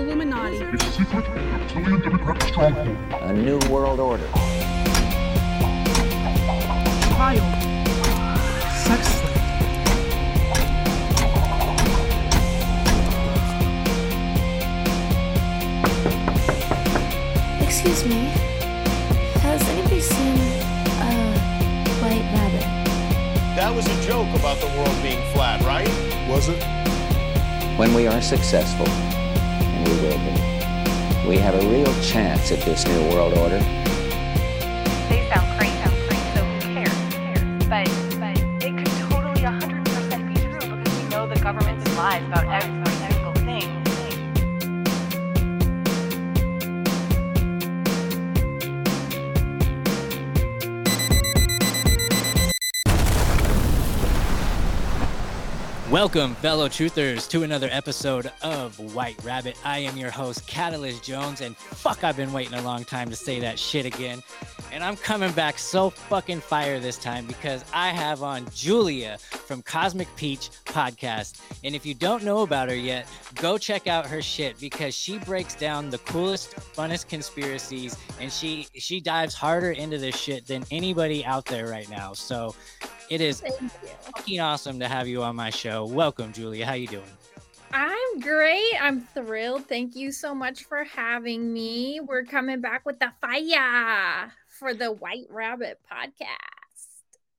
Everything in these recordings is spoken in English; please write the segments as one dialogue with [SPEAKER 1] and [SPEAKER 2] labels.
[SPEAKER 1] Illuminati.
[SPEAKER 2] It's a secret reptilian democratic stronghold.
[SPEAKER 3] A new world order.
[SPEAKER 1] Child. Sex slave.
[SPEAKER 4] Excuse me. Has anybody seen a white rabbit?
[SPEAKER 5] That was a joke about the world being flat, right?
[SPEAKER 2] Was it?
[SPEAKER 3] When we are successful, we have a real chance at this new world order.
[SPEAKER 6] Welcome, fellow truthers, to another episode of White Rabbit. I am your host, Catalyst Jones, and fuck, I've been waiting a long time to say that shit again. And I'm coming back so fucking fire this time because I have on Julia from Cosmic Peach Podcast. And if you don't know about her yet, go check out her shit because she breaks down the coolest, funnest conspiracies, and she she dives harder into this shit than anybody out there right now. So it is fucking awesome to have you on my show. Welcome, Julia. How you doing?
[SPEAKER 7] I'm great. I'm thrilled. Thank you so much for having me. We're coming back with the fire for the White Rabbit podcast.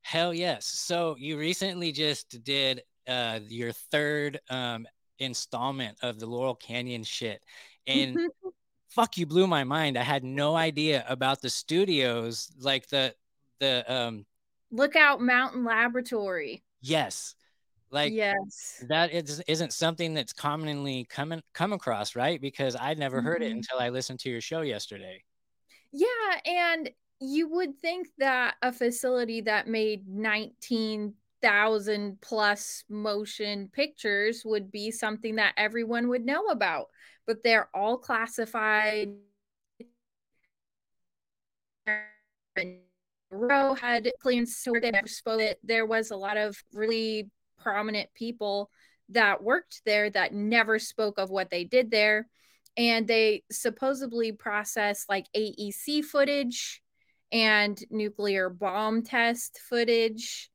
[SPEAKER 6] Hell yes. So you recently just did uh your third um installment of the Laurel Canyon shit. And fuck you blew my mind. I had no idea about the studios like the the um
[SPEAKER 7] Lookout Mountain Laboratory.
[SPEAKER 6] yes. Like
[SPEAKER 7] yes.
[SPEAKER 6] that is, isn't something that's commonly come come across, right? Because I'd never heard it
[SPEAKER 7] Mhm.
[SPEAKER 6] until I listened to your show yesterday.
[SPEAKER 7] Yeah, and you would think that a facility that made 19,000 plus motion pictures would be something that everyone would know about, but they're all classified. Row had clearance they it. There was a lot of really prominent people that worked there that never spoke of what they did there and they supposedly processed like AEC footage and nuclear bomb test footage.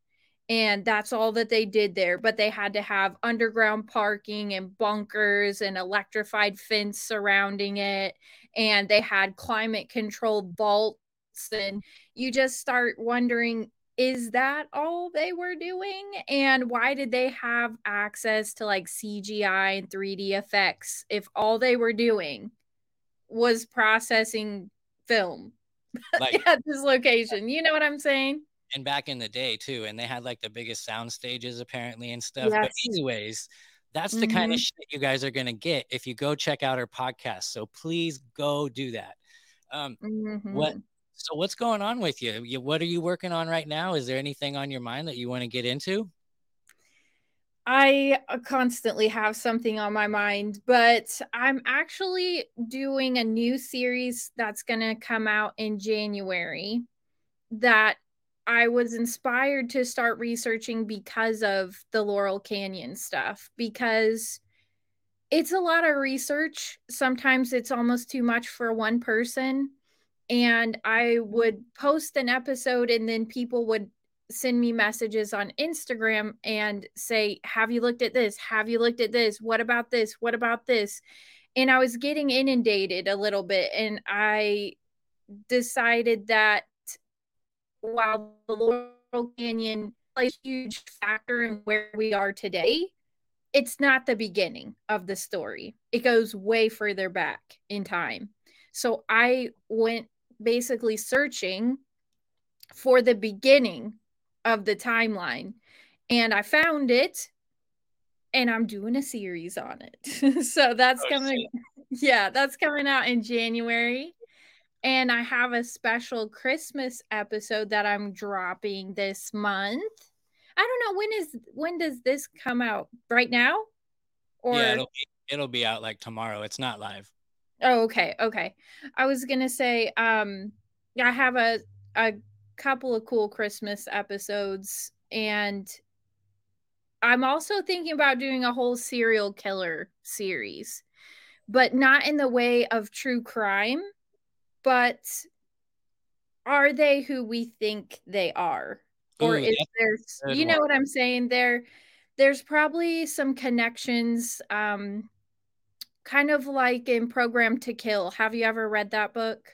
[SPEAKER 7] And that's all that they did there. But they had to have underground parking and bunkers and electrified fence surrounding it. And they had climate controlled vaults. And you just start wondering is that all they were doing? And why did they have access to like CGI and 3D effects if all they were doing was processing film
[SPEAKER 6] Like
[SPEAKER 7] at this location? You know what I'm saying?
[SPEAKER 6] and back in the day too, and they had like the biggest sound stages apparently and stuff. But anyways, that's the kind of
[SPEAKER 7] Mhm.
[SPEAKER 6] shit you guys are gonna get if you go check out our podcast. So please go do that. Um, what?
[SPEAKER 7] Mhm.
[SPEAKER 6] So what's going on with you? What are you working on right now? Is there anything on your mind that you want to get into?
[SPEAKER 7] I uh, constantly have something on my mind, but I'm actually doing a new series that's going to come out in January that I was inspired to start researching because of the Laurel Canyon stuff because it's a lot of research. Sometimes it's almost too much for one person. And I would post an episode, and then people would send me messages on Instagram and say, Have you looked at this? Have you looked at this? What about this? What about this? And I was getting inundated a little bit. And I decided that while the Laurel Canyon plays a huge factor in where we are today, it's not the beginning of the story. It goes way further back in time. So I went basically searching for the beginning of the timeline and I found it and I'm doing a series on it. so that's
[SPEAKER 6] Oh,
[SPEAKER 7] coming yeah, that's coming out in January. And I have a special Christmas episode that I'm dropping this month. I don't know when is when does this come out? Right now? Or
[SPEAKER 6] yeah, it'll be, it'll be out like tomorrow. It's not live.
[SPEAKER 7] Oh, okay, okay. I was gonna say, um, I have a a couple of cool Christmas episodes, and I'm also thinking about doing a whole serial killer series but not in the way of true crime, but are they who we think they are? Or
[SPEAKER 6] Ooh,
[SPEAKER 7] is there you know
[SPEAKER 6] one.
[SPEAKER 7] what I'm saying? There there's probably some connections um kind of like in Program to Kill. Have you ever read that book?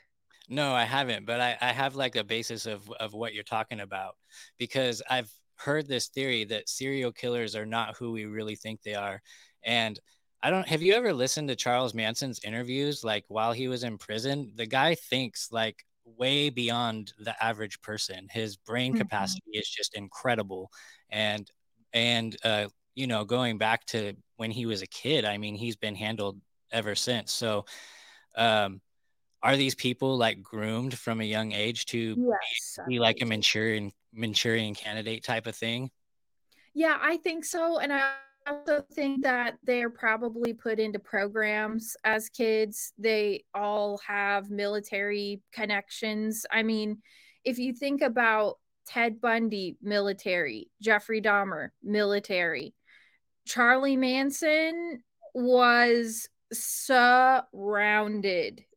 [SPEAKER 6] No, I haven't, but I, I have like a basis of, of what you're talking about because I've heard this theory that serial killers are not who we really think they are. And I don't have you ever listened to Charles Manson's interviews like while he was in prison? The guy thinks like way beyond the average person. His brain
[SPEAKER 7] Mhm.
[SPEAKER 6] capacity is just incredible. And and uh you know, going back to when he was a kid, I mean, he's been handled ever since. So um are these people like groomed from a young age to
[SPEAKER 7] Yes.
[SPEAKER 6] Be like a. Manchurian Manchurian candidate type of thing?
[SPEAKER 7] Yeah, I think so. And I also think that they're probably put into programs as kids. They all have military connections. I mean, if you think about Ted Bundy, military, Jeffrey Dahmer, military, Charlie Manson was surrounded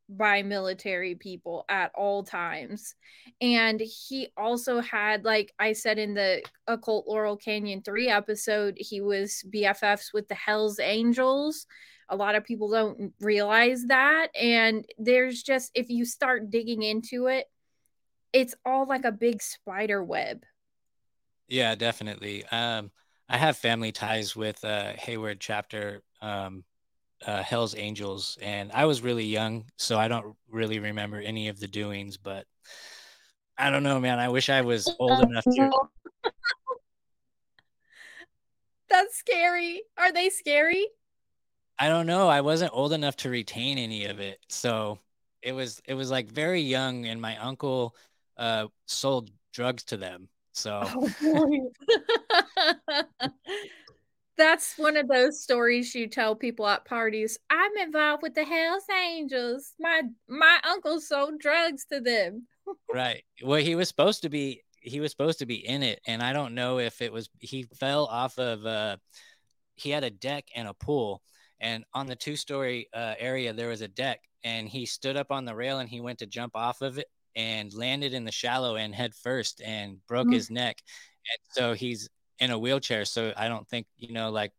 [SPEAKER 7] by military people at all times. And he also had, like I said in the Occult Laurel Canyon 3 episode, he was BFFs with the Hells Angels. A lot of people don't realize that. And there's just, if you start digging into it, it's all like a big spider web.
[SPEAKER 6] Yeah, definitely. Um, I have family ties with uh, Hayward chapter, um, uh, Hell's Angels, and I was really young, so I don't really remember any of the doings. But I don't know, man. I wish I was old enough to.
[SPEAKER 7] That's scary. Are they scary?
[SPEAKER 6] I don't know. I wasn't old enough to retain any of it, so it was it was like very young, and my uncle uh, sold drugs to them. So
[SPEAKER 7] Oh. That's one of those stories you tell people at parties. I'm involved with the Hells Angels. My my uncle sold drugs to them.
[SPEAKER 6] Right. Well, he was supposed to be he was supposed to be in it and I don't know if it was he fell off of uh he had a deck and a pool and on the two-story uh, area there was a deck and he stood up on the rail and he went to jump off of it and landed in the shallow end head first and broke
[SPEAKER 7] Mm.
[SPEAKER 6] his neck. And so he's in a wheelchair so I don't think, you know, like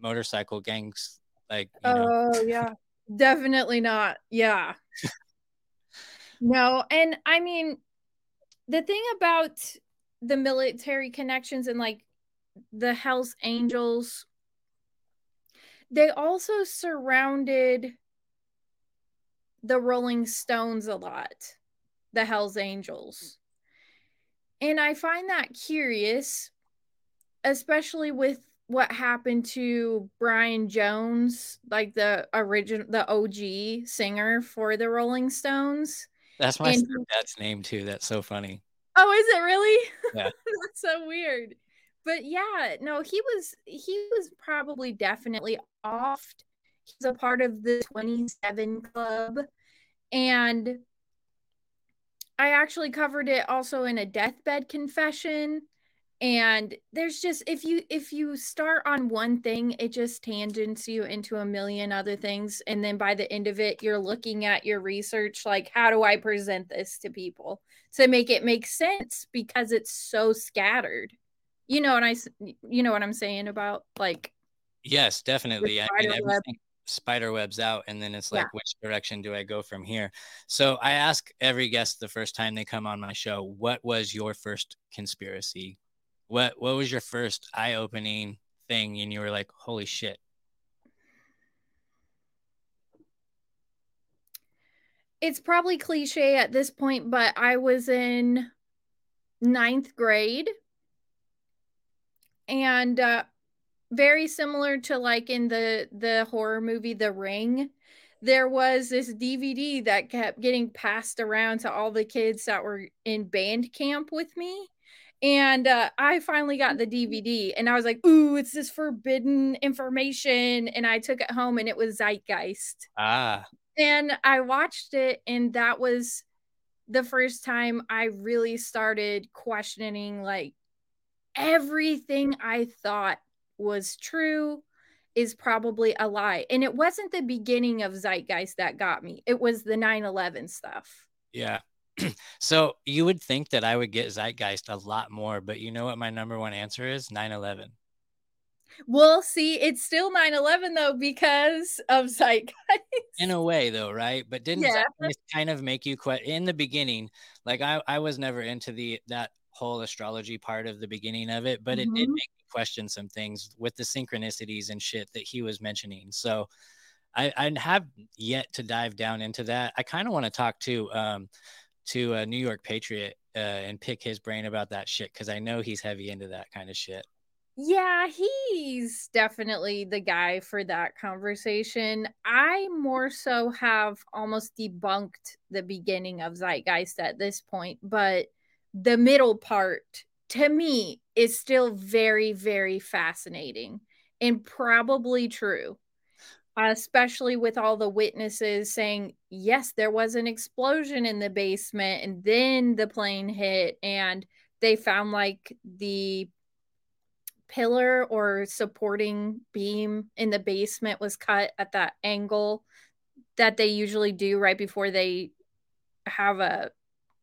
[SPEAKER 6] motorcycle gangs like, you know,
[SPEAKER 7] Oh yeah. Definitely not. Yeah. no, and I mean the thing about the military connections and like the Hells Angels they also surrounded the Rolling Stones a lot, the Hells Angels. And I find that curious, especially with what happened to Brian Jones, like the original, the OG singer for the Rolling Stones.
[SPEAKER 6] that's my
[SPEAKER 7] and-
[SPEAKER 6] stepdad's name too. That's so funny.
[SPEAKER 7] Oh, is it really?
[SPEAKER 6] Yeah.
[SPEAKER 7] That's so weird. But yeah, no, he was he was probably definitely off. He's a part of the 27 club. And I actually covered it also in a deathbed confession. And there's just if you if you start on one thing, it just tangents you into a million other things. And then by the end of it, you're looking at your research like, how do I present this to people? to make it make sense because it's so scattered. You know, and i you know what I'm saying about like,
[SPEAKER 6] Yes, definitely. I mean,
[SPEAKER 7] web.
[SPEAKER 6] everything spider webs out, and then it's like,
[SPEAKER 7] Yeah.
[SPEAKER 6] which direction do I go from here? So I ask every guest the first time they come on my show, what was your first conspiracy? What what was your first eye opening thing? And you were like, holy shit.
[SPEAKER 7] it's probably cliche at this point, but I was in ninth grade and uh, very similar to like in the the horror movie The Ring. There was this DVD that kept getting passed around to all the kids that were in band camp with me. And uh, I finally got the DVD and I was like, ooh, it's this forbidden information. And I took it home and it was Zeitgeist
[SPEAKER 6] Ah,
[SPEAKER 7] and I watched it, and that was the first time I really started questioning like everything I thought was true is probably a lie. And it wasn't the beginning of Zeitgeist that got me, it was the 9 11 stuff.
[SPEAKER 6] Yeah. so you would think that I would get Zeitgeist a lot more, but you know what my number one answer is? 9 11.
[SPEAKER 7] Well, see, it's still 9 11 though because of Zeitgeist.
[SPEAKER 6] In a way, though, right? But didn't
[SPEAKER 7] Yeah.
[SPEAKER 6] Zeitgeist kind of make you quit in the beginning? Like I, I was never into the that whole astrology part of the beginning of it, but it did
[SPEAKER 7] Mhm.
[SPEAKER 6] make me question some things with the synchronicities and shit that he was mentioning. So I, I have yet to dive down into that. I kind of want to talk to um to a New York Patriot uh, and pick his brain about that shit because I know he's heavy into that kind of shit.
[SPEAKER 7] Yeah, he's definitely the guy for that conversation. I more so have almost debunked the beginning of Zeitgeist at this point, but the middle part to me is still very, very fascinating and probably true, especially with all the witnesses saying, yes, there was an explosion in the basement and then the plane hit and they found like the pillar or supporting beam in the basement was cut at that angle that they usually do right before they have a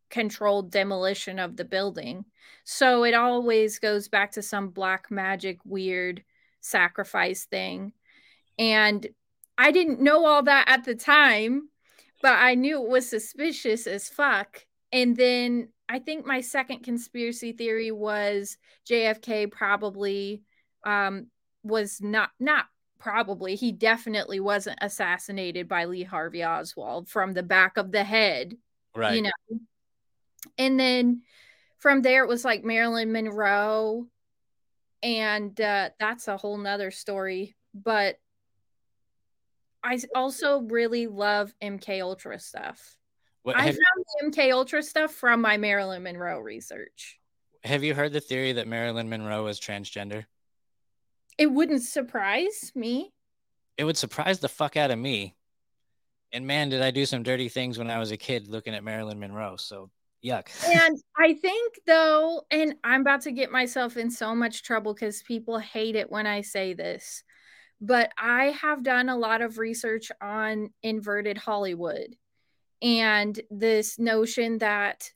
[SPEAKER 7] controlled demolition of the building. So it always goes back to some black magic weird sacrifice thing. And I didn't know all that at the time, but I knew it was suspicious as fuck. And then I think my second conspiracy theory was JFK probably um, was not not probably he definitely wasn't assassinated by Lee Harvey Oswald from the back of the head,
[SPEAKER 6] Right.
[SPEAKER 7] you know. And then from there it was like Marilyn Monroe, and uh, that's a whole nother story. But I also really love MK Ultra stuff.
[SPEAKER 6] What,
[SPEAKER 7] I found the MK Ultra stuff from my Marilyn Monroe research.
[SPEAKER 6] have you heard the theory that Marilyn Monroe was transgender?
[SPEAKER 7] It wouldn't surprise me.
[SPEAKER 6] It would surprise the fuck out of me. And man, did I do some dirty things when I was a kid looking at Marilyn Monroe. So yuck.
[SPEAKER 7] And I think though, and I'm about to get myself in so much trouble because people hate it when I say this, but I have done a lot of research on inverted Hollywood and this notion that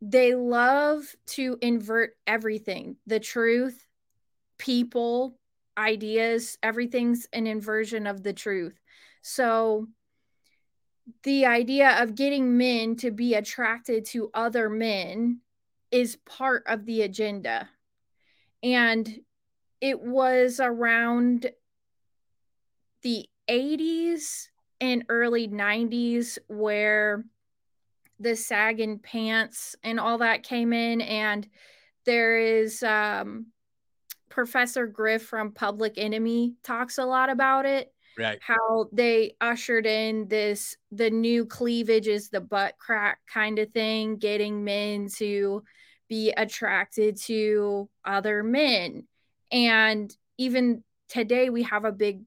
[SPEAKER 7] they love to invert everything the truth, people, ideas, everything's an inversion of the truth. So, the idea of getting men to be attracted to other men is part of the agenda. And it was around the 80s and early 90s where the sagging pants and all that came in. And there is um, Professor Griff from Public Enemy talks a lot about it
[SPEAKER 6] Right.
[SPEAKER 7] how they ushered in this the new cleavage is the butt crack kind of thing getting men to be attracted to other men and even today we have a big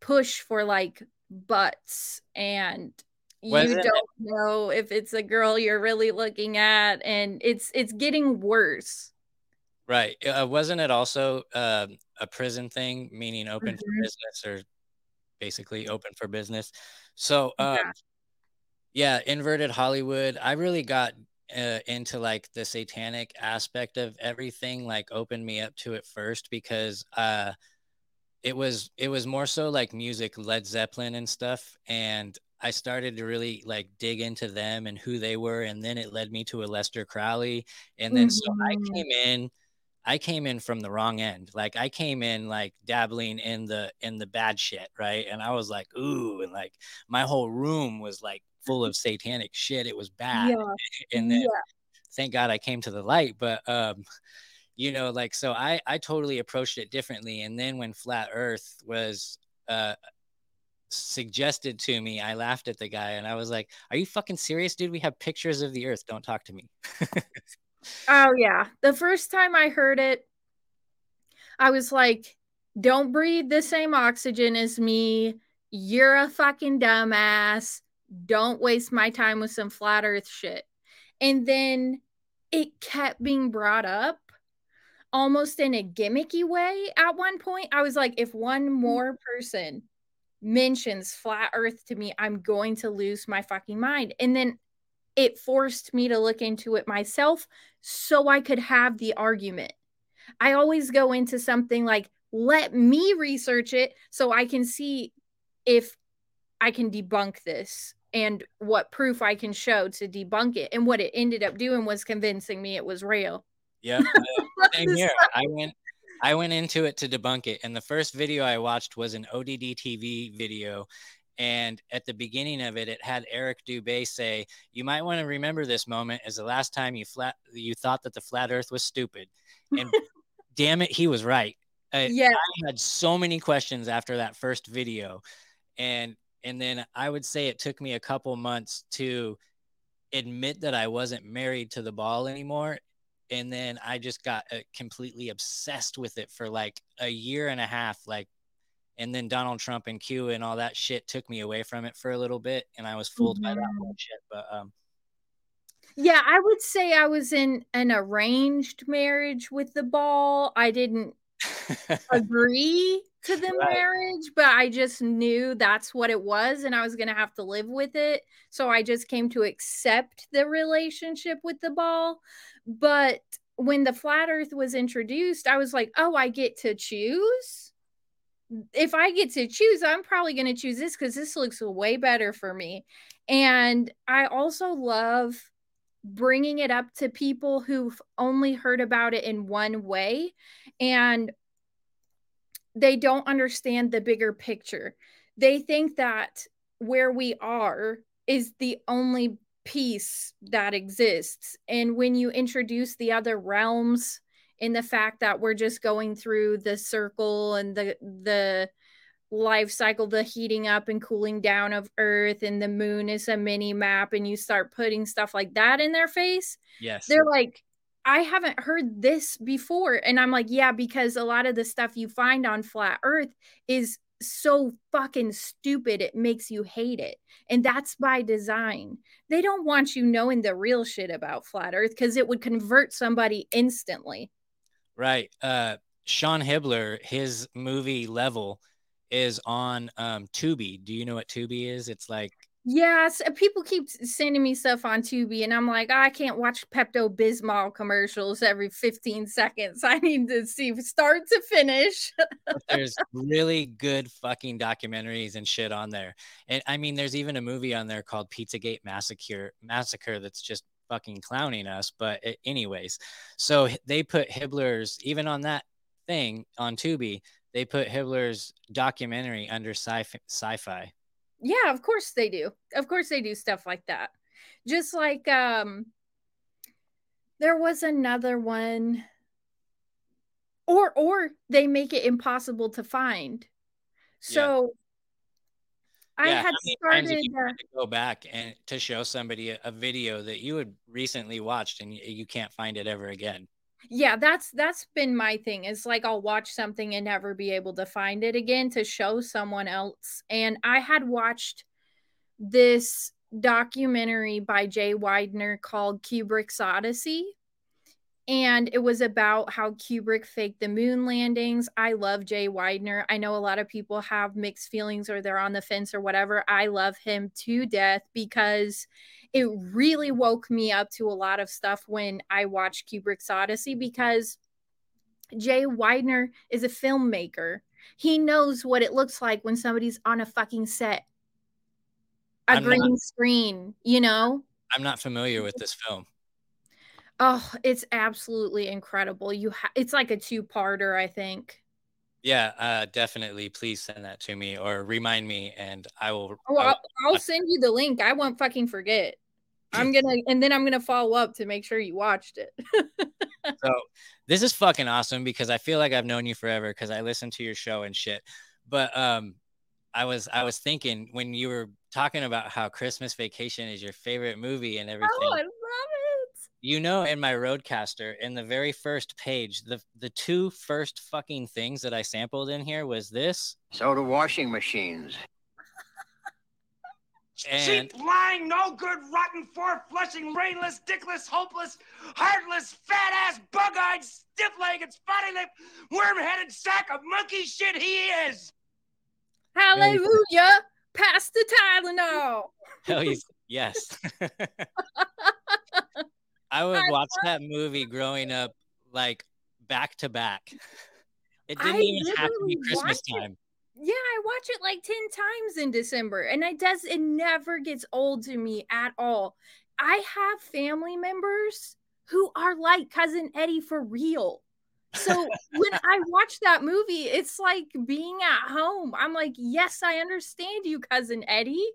[SPEAKER 7] push for like butts and you
[SPEAKER 6] it-
[SPEAKER 7] don't know if it's a girl you're really looking at and it's it's getting worse
[SPEAKER 6] Right. Uh, wasn't it also um, a prison thing, meaning open
[SPEAKER 7] Mhm.
[SPEAKER 6] for business or basically open for business? So, um,
[SPEAKER 7] Yeah.
[SPEAKER 6] yeah, inverted Hollywood. I really got uh, into like the satanic aspect of everything, like opened me up to it first because uh, it was it was more so like music, Led Zeppelin and stuff, and I started to really like dig into them and who they were, and then it led me to Aleister Crowley, and then so I
[SPEAKER 7] Mhm.
[SPEAKER 6] came in. I came in from the wrong end. Like I came in like dabbling in the in the bad shit, right? And I was like, ooh, and like my whole room was like full of satanic shit. It was bad.
[SPEAKER 7] yeah
[SPEAKER 6] And then
[SPEAKER 7] yeah
[SPEAKER 6] thank God I came to the light. But um, you know, like so I I totally approached it differently. And then when flat earth was uh suggested to me, I laughed at the guy and I was like, Are you fucking serious, dude? We have pictures of the earth. Don't talk to me.
[SPEAKER 7] Oh yeah. The first time I heard it, I was like, don't breathe the same oxygen as me. You're a fucking dumbass. Don't waste my time with some flat earth shit. And then it kept being brought up almost in a gimmicky way at one point. I was like, if one more person mentions flat earth to me, I'm going to lose my fucking mind. And then it forced me to look into it myself so I could have the argument. I always go into something like, let me research it so I can see if I can debunk this and what proof I can show to debunk it. And what it ended up doing was convincing me it was real.
[SPEAKER 6] Yeah, same here. I went I went into it to debunk it, and the first video I watched was an ODD TV video. And at the beginning of it, it had Eric Dubay say, "You might want to remember this moment as the last time you flat you thought that the flat Earth was stupid." And damn it, he was right. I,
[SPEAKER 7] Yeah.
[SPEAKER 6] I had so many questions after that first video, and and then I would say it took me a couple months to admit that I wasn't married to the ball anymore. And then I just got uh, completely obsessed with it for like a year and a half. Like, and then Donald Trump and Q and all that shit took me away from it for a little bit, and I was fooled by that
[SPEAKER 7] Mhm.
[SPEAKER 6] bullshit. But um,
[SPEAKER 7] Yeah, I would say I was in an arranged marriage with the ball. I didn't agree to the
[SPEAKER 6] Right.
[SPEAKER 7] marriage, but I just knew that's what it was and I was going to have to live with it. So I just came to accept the relationship with the ball. But when the flat earth was introduced, I was like, "Oh, I get to choose?" If I get to choose, I'm probably going to choose this cuz this looks way better for me. And I also love bringing it up to people who've only heard about it in one way and they don't understand the bigger picture. They think that where we are is the only piece that exists. And when you introduce the other realms in the fact that we're just going through the circle and the the life cycle, the heating up and cooling down of Earth, and the moon is a mini map, and you start putting stuff like that in their face,
[SPEAKER 6] yes,
[SPEAKER 7] they're like, I haven't heard this before. And I'm like, yeah, because a lot of the stuff you find on flat earth is so fucking stupid. It makes you hate it. And that's by design. They don't want you knowing the real shit about flat earth because it would convert somebody instantly.
[SPEAKER 6] Right. Uh, Sean Hibbeler, his movie Level is on um Tubi. Do you know what Tubi is? It's like
[SPEAKER 7] Yes, people keep sending me stuff on Tubi, and I'm like, I can't watch Pepto Bismol commercials every 15 seconds. I need to see start to finish.
[SPEAKER 6] there's really good fucking documentaries and shit on there. And I mean, there's even a movie on there called Pizzagate Massacre Massacre that's just fucking clowning us. But a- anyways, so they put Hibbeler's even on that thing on Tubi. They put Hibbeler's documentary under sci sci-fi.
[SPEAKER 7] Yeah, of course they do. Of course they do stuff like that. Just like um there was another one or or they make it impossible to find. So I
[SPEAKER 6] Yeah,
[SPEAKER 7] had
[SPEAKER 6] how many times have
[SPEAKER 7] started uh,
[SPEAKER 6] go back and to show somebody a, a video that you had recently watched and you, you can't find it ever again.
[SPEAKER 7] yeah that's that's been my thing It's like i'll watch something and never be able to find it again to show someone else and i had watched this documentary by jay weidner called kubrick's odyssey and it was about how kubrick faked the moon landings i love jay weidner i know a lot of people have mixed feelings or they're on the fence or whatever i love him to death because it really woke me up to a lot of stuff when I watched Kubrick's Odyssey because Jay Weidner is a filmmaker. He knows what it looks like when somebody's on a fucking set, a
[SPEAKER 6] I'm not-
[SPEAKER 7] green screen, you know?
[SPEAKER 6] I'm not familiar with this film.
[SPEAKER 7] Oh, it's absolutely incredible. You ha- it's like a two-parter, I think.
[SPEAKER 6] Yeah, uh, definitely. Please send that to me or remind me, and I will.
[SPEAKER 7] Oh, I'll, I'll send you the link. I won't fucking forget. I'm gonna, and then I'm gonna follow up to make sure you watched it.
[SPEAKER 6] so this is fucking awesome because I feel like I've known you forever because I listen to your show and shit. But um, I was I was thinking when you were talking about how Christmas Vacation is your favorite movie and everything.
[SPEAKER 7] Oh, I love it.
[SPEAKER 6] You know, in my RodeCaster, in the very first page, the the two first fucking things that I sampled in here was this.
[SPEAKER 8] soda washing machines.
[SPEAKER 6] And
[SPEAKER 8] Cheap, lying, no good, rotten, four flushing, brainless, dickless, hopeless, heartless, fat ass, bug eyed, stiff legged, spotty lipped, worm headed sack of monkey shit he is.
[SPEAKER 7] Hallelujah! Pass the Tylenol.
[SPEAKER 6] hell oh, yes, yes. I would watch that movie growing up like back to back. It didn't
[SPEAKER 7] I
[SPEAKER 6] even have to be Christmas time.
[SPEAKER 7] Yeah, I watch it like 10 times in December and it does it never gets old to me at all. I have family members who are like cousin Eddie for real. So when I watch that movie, it's like being at home. I'm like, yes, I understand you, cousin Eddie.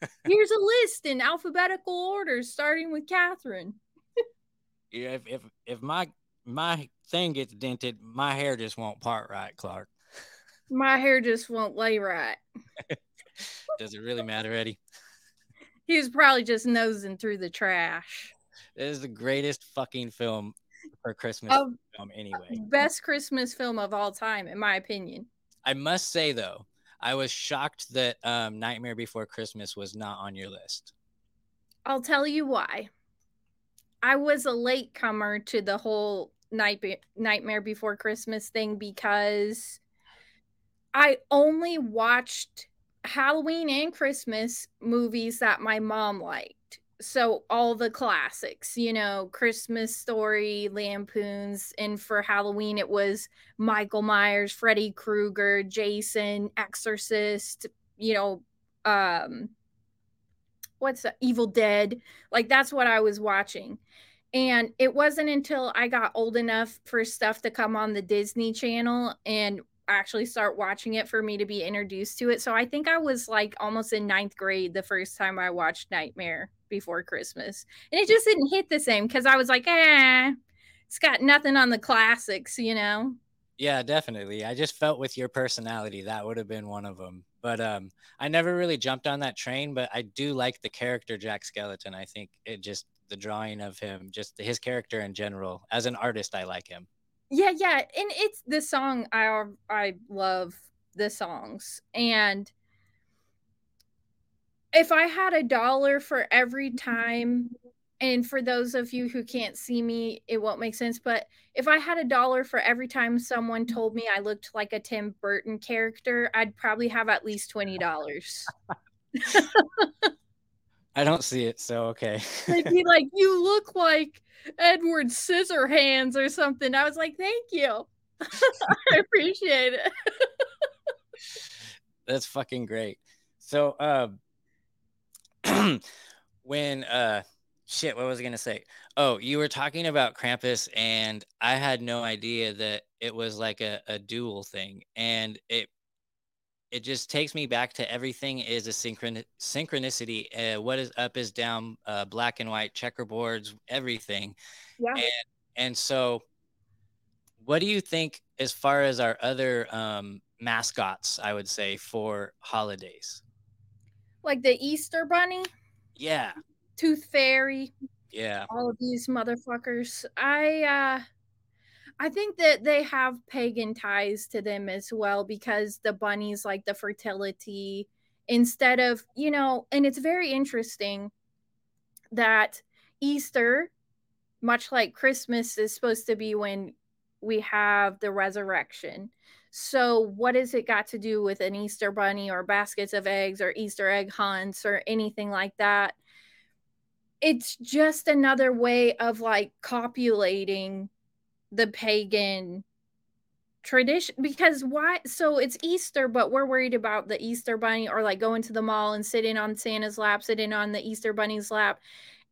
[SPEAKER 7] Here's a list in alphabetical order, starting with Catherine.
[SPEAKER 6] If if if my my thing gets dented, my hair just won't part right, Clark.
[SPEAKER 7] My hair just won't lay right.
[SPEAKER 6] Does it really matter, Eddie?
[SPEAKER 7] He was probably just nosing through the trash.
[SPEAKER 6] It is the greatest fucking film for Christmas
[SPEAKER 7] Of-
[SPEAKER 6] film anyway.
[SPEAKER 7] Best Christmas film of all time, in my opinion.
[SPEAKER 6] I must say though, I was shocked that um, Nightmare Before Christmas was not on your list.
[SPEAKER 7] I'll tell you why. I was a late comer to the whole night Nightmare Before Christmas thing because I only watched Halloween and Christmas movies that my mom liked. So all the classics, you know, Christmas Story, Lampoons, and for Halloween it was Michael Myers, Freddy Krueger, Jason, Exorcist, you know, um what's that? Evil Dead. Like that's what I was watching. And it wasn't until I got old enough for stuff to come on the Disney Channel and actually start watching it for me to be introduced to it. So I think I was like almost in ninth grade the first time I watched Nightmare Before Christmas. And it just didn't hit the same because I was like, eh, it's got nothing on the classics, you know?
[SPEAKER 6] Yeah, definitely. I just felt with your personality that would have been one of them. But um, I never really jumped on that train. But I do like the character Jack Skeleton. I think it just the drawing of him, just his character in general. As an artist, I like him.
[SPEAKER 7] Yeah, yeah, and it's the song I I love the songs. And if I had a dollar for every time and for those of you who can't see me, it won't make sense, but if I had a dollar for every time someone told me I looked like a Tim Burton character, I'd probably have at least $20.
[SPEAKER 6] I don't see it, so okay.
[SPEAKER 7] They'd be like, "You look like Edward Scissorhands or something." I was like, "Thank you, I appreciate it."
[SPEAKER 6] That's fucking great. So, um, when uh, shit, what was I gonna say? Oh, you were talking about Krampus, and I had no idea that it was like a, a dual thing, and it it just takes me back to everything is a synchron synchronicity. Uh, what is up is down, uh, black and white checkerboards, everything.
[SPEAKER 7] Yeah.
[SPEAKER 6] And and so, what do you think as far as our other um, mascots? I would say for holidays.
[SPEAKER 7] Like the Easter Bunny,
[SPEAKER 6] Yeah,
[SPEAKER 7] Tooth Fairy,
[SPEAKER 6] yeah,
[SPEAKER 7] all of these motherfuckers. I uh I think that they have pagan ties to them as well because the bunnies like the fertility instead of, you know, and it's very interesting that Easter, much like Christmas, is supposed to be when we have the resurrection. So, what has it got to do with an Easter bunny or baskets of eggs or Easter egg hunts or anything like that? It's just another way of like copulating the pagan tradition because why so it's easter but we're worried about the easter bunny or like going to the mall and sitting on santa's lap sitting on the easter bunny's lap.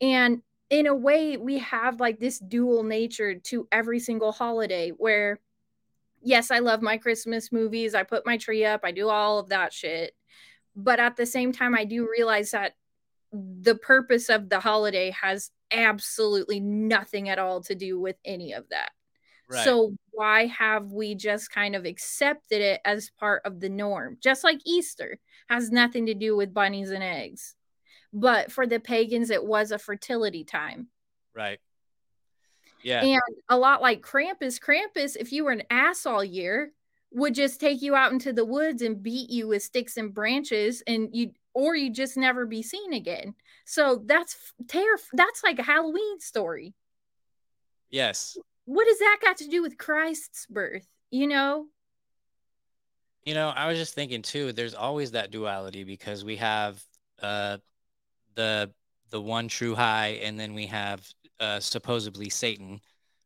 [SPEAKER 7] And in a way we have like this dual nature to every single holiday where yes i love my christmas movies i put my tree up i do all of that shit. But at the same time i do realize that the purpose of the holiday has absolutely nothing at all to do with any of that
[SPEAKER 6] right.
[SPEAKER 7] so why have we just kind of accepted it as part of the norm? Just like Easter has nothing to do with bunnies and eggs. But for the pagans, it was a fertility time.
[SPEAKER 6] right. Yeah,
[SPEAKER 7] And a lot like Krampus, Krampus, if you were an ass all year, would just take you out into the woods and beat you with sticks and branches and you or you just never be seen again. So that's terrif- that's like a Halloween story.
[SPEAKER 6] Yes.
[SPEAKER 7] What does that got to do with Christ's birth? You know?
[SPEAKER 6] You know, I was just thinking too, there's always that duality because we have uh the the one true high and then we have uh supposedly Satan,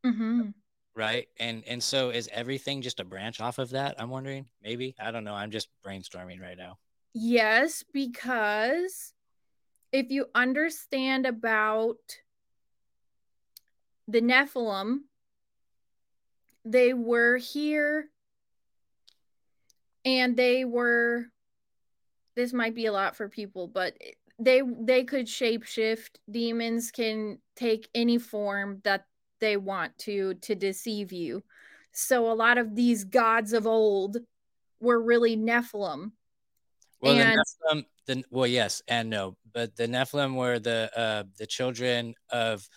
[SPEAKER 7] Mm-hmm.
[SPEAKER 6] right? And and so is everything just a branch off of that? I'm wondering. Maybe. I don't know. I'm just brainstorming right now.
[SPEAKER 7] Yes, because if you understand about the Nephilim, they were here and they were this might be a lot for people, but they they could shapeshift. Demons can take any form that they want to to deceive you. So a lot of these gods of old were really Nephilim.
[SPEAKER 6] Well,
[SPEAKER 7] And-
[SPEAKER 6] the Nephilim, the well, yes and no, but the Nephilim were the uh, the children of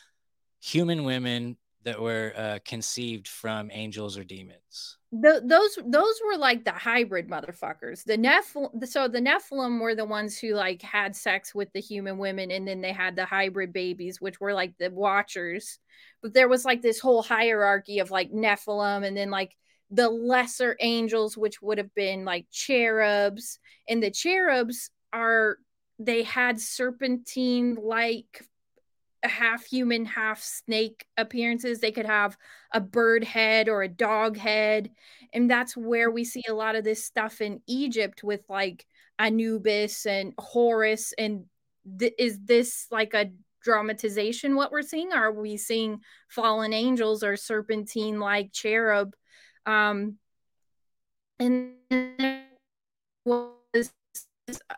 [SPEAKER 6] human women that were uh, conceived from angels or demons.
[SPEAKER 7] Th- those those were like the hybrid motherfuckers. The Nephilim, so the Nephilim were the ones who like had sex with the human women, and then they had the hybrid babies, which were like the Watchers. But there was like this whole hierarchy of like Nephilim, and then like the lesser angels, which would have been like cherubs, and the cherubs are they had serpentine like half human, half snake appearances. They could have a bird head or a dog head. And that's where we see a lot of this stuff in Egypt with like Anubis and Horus. And th- is this like a dramatization what we're seeing? Are we seeing fallen angels or serpentine like cherub? Um, and was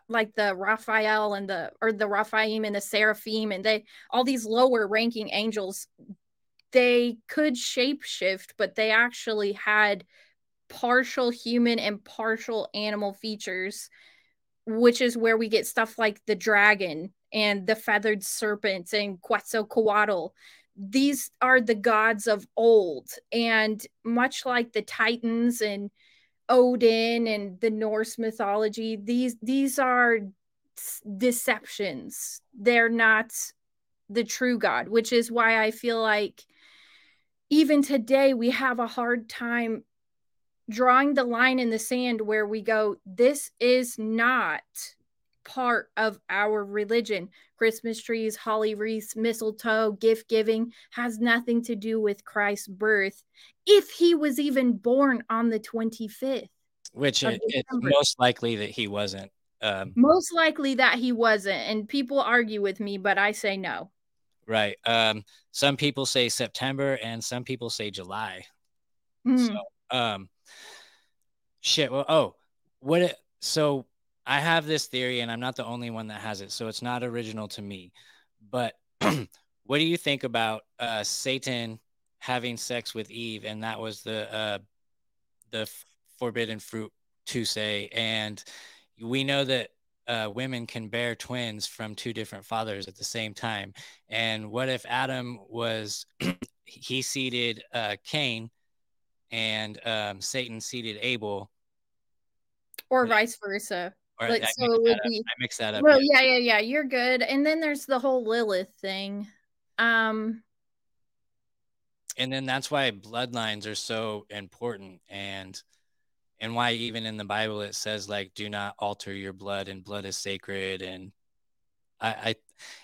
[SPEAKER 7] like the Raphael and the or the Rephaim and the Seraphim and they all these lower ranking angels they could shapeshift but they actually had partial human and partial animal features which is where we get stuff like the dragon and the feathered serpents and Quetzalcoatl these are the gods of old and much like the titans and Odin and the Norse mythology. These these are deceptions. They're not the true God, which is why I feel like even today we have a hard time drawing the line in the sand where we go, this is not part of our religion. Christmas trees, holly wreaths, mistletoe, gift giving has nothing to do with Christ's birth if he was even born on the 25th.
[SPEAKER 6] Which it, it's most likely that he wasn't. Um,
[SPEAKER 7] Most likely that he wasn't. And people argue with me, but I say no.
[SPEAKER 6] right. Um, some people say September and some people say July.
[SPEAKER 7] Hmm.
[SPEAKER 6] So, um, shit. Well, oh, what? It, so I have this theory, and I'm not the only one that has it. So it's not original to me. But what do you think about uh, Satan having sex with Eve, and that was the uh, the forbidden fruit to say, and we know that. Uh, women can bear twins from two different fathers at the same time. And what if Adam was he seeded uh, Cain and um, Satan seeded Abel.
[SPEAKER 7] or vice versa.
[SPEAKER 6] Or
[SPEAKER 7] Like,
[SPEAKER 6] I,
[SPEAKER 7] so it would be-
[SPEAKER 6] I mixed that up.
[SPEAKER 7] Well,
[SPEAKER 6] yeah.
[SPEAKER 7] yeah, yeah. You're good. And then there's the whole Lilith thing. Um,
[SPEAKER 6] And then that's why bloodlines are so important, and and why even in the Bible it says like, "Do not alter your blood, and blood is sacred." And I, I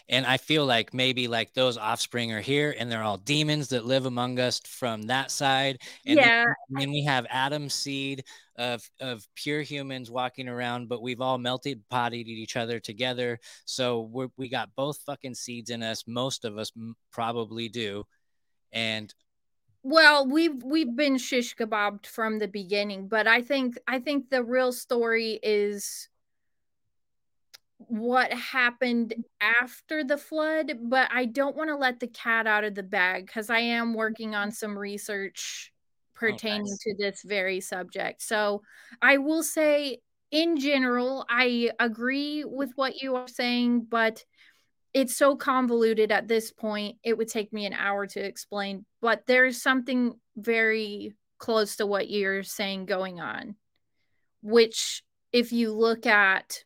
[SPEAKER 6] and I feel like maybe like those offspring are here, and they're all demons that live among us from that side. And
[SPEAKER 7] yeah,
[SPEAKER 6] And then we have Adam's seed of of pure humans walking around, but we've all melted potted each other together. So we're, we got both fucking seeds in us. Most of us probably do. And
[SPEAKER 7] well, we've we've been shish kebabbed from the beginning, but I think I think the real story is what happened after the flood, but I don't want to let the cat out of the bag because I am working on some research Oh, pertaining
[SPEAKER 6] nice.
[SPEAKER 7] to this very subject. So I will say, in general, I agree with what you are saying, but it's so convoluted at this point, it would take me an hour to explain. But there's something very close to what you're saying going on, which, if you look at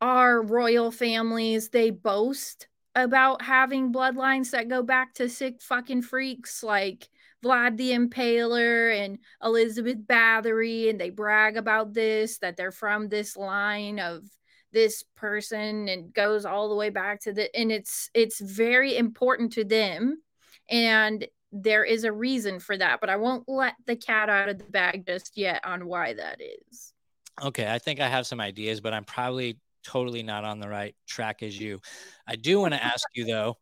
[SPEAKER 7] our royal families they boast about having bloodlines that go back to sick fucking freaks like Vlad the Impaler and Elizabeth Bathory, and they brag about this that they're from this line of this person and goes all the way back to the and it's it's very important to them and there is a reason for that but i won't let the cat out of the bag just yet on why that is
[SPEAKER 6] Okay, I think I have some ideas, but I'm probably totally not on the right track as you. I do want to ask you though,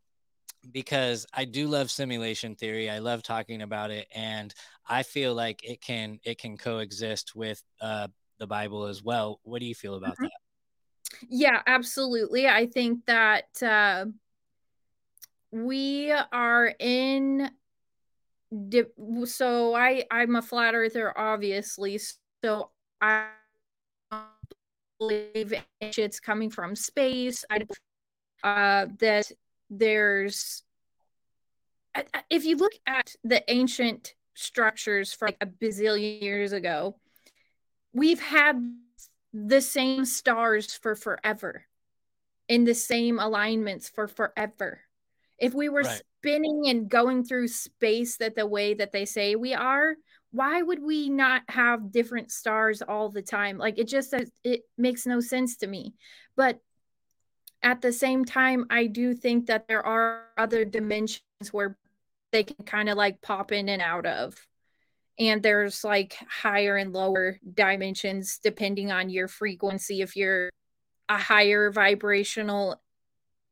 [SPEAKER 6] because I do love simulation theory. I love talking about it, and I feel like it can it can coexist with uh, the Bible as well. What do you feel about that?
[SPEAKER 7] yeah absolutely i think that uh, we are in di- so i i'm a flat earther obviously so i believe it's coming from space i uh that there's if you look at the ancient structures from like a bazillion years ago we've had the same stars for forever in the same alignments for forever. If we were
[SPEAKER 6] Right.
[SPEAKER 7] spinning and going through space that the way that they say we are why would we not have different stars all the time? Like it just says it makes no sense to me. But at the same time i do think that there are other dimensions where they can kind of like pop in and out of. And there's like higher and lower dimensions depending on your frequency. If you're a higher vibrational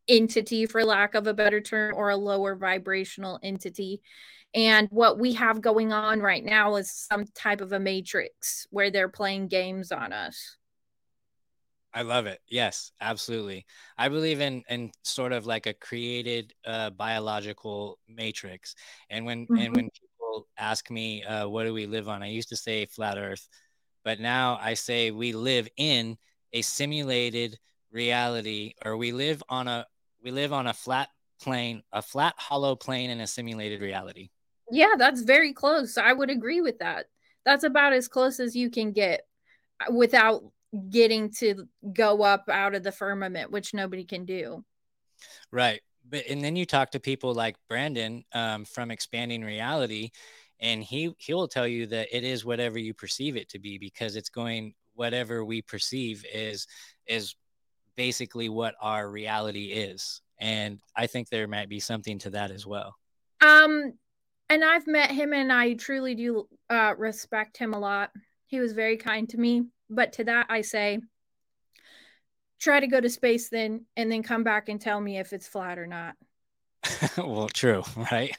[SPEAKER 7] entity for lack of a better term or a lower vibrational entity. And what we have going on right now is some type of a matrix where they're playing games on us
[SPEAKER 6] I love it. Yes, absolutely. I believe in in sort of like a created uh, biological matrix. And when and
[SPEAKER 7] Mhm.
[SPEAKER 6] when people ask me, uh, "What do we live on?" I used to say flat Earth, but now I say we live in a simulated reality, or we live on a we live on a flat plane, a flat hollow plane in a simulated reality.
[SPEAKER 7] yeah that's very close i would agree with that that's about as close as you can get uh, without getting to go up out of the firmament which nobody can do
[SPEAKER 6] Right. But and then you talk to people like Brandon um, from Expanding Reality, and he he will tell you that it is whatever you perceive it to be because it's going whatever we perceive is is basically what our reality is. And I think there might be something to that as well.
[SPEAKER 7] Um, and I've met him, and I truly do uh, respect him a lot. He was very kind to me, but to that I say, try to go to space then, and then come back and tell me if it's flat or not.
[SPEAKER 6] well, true, right?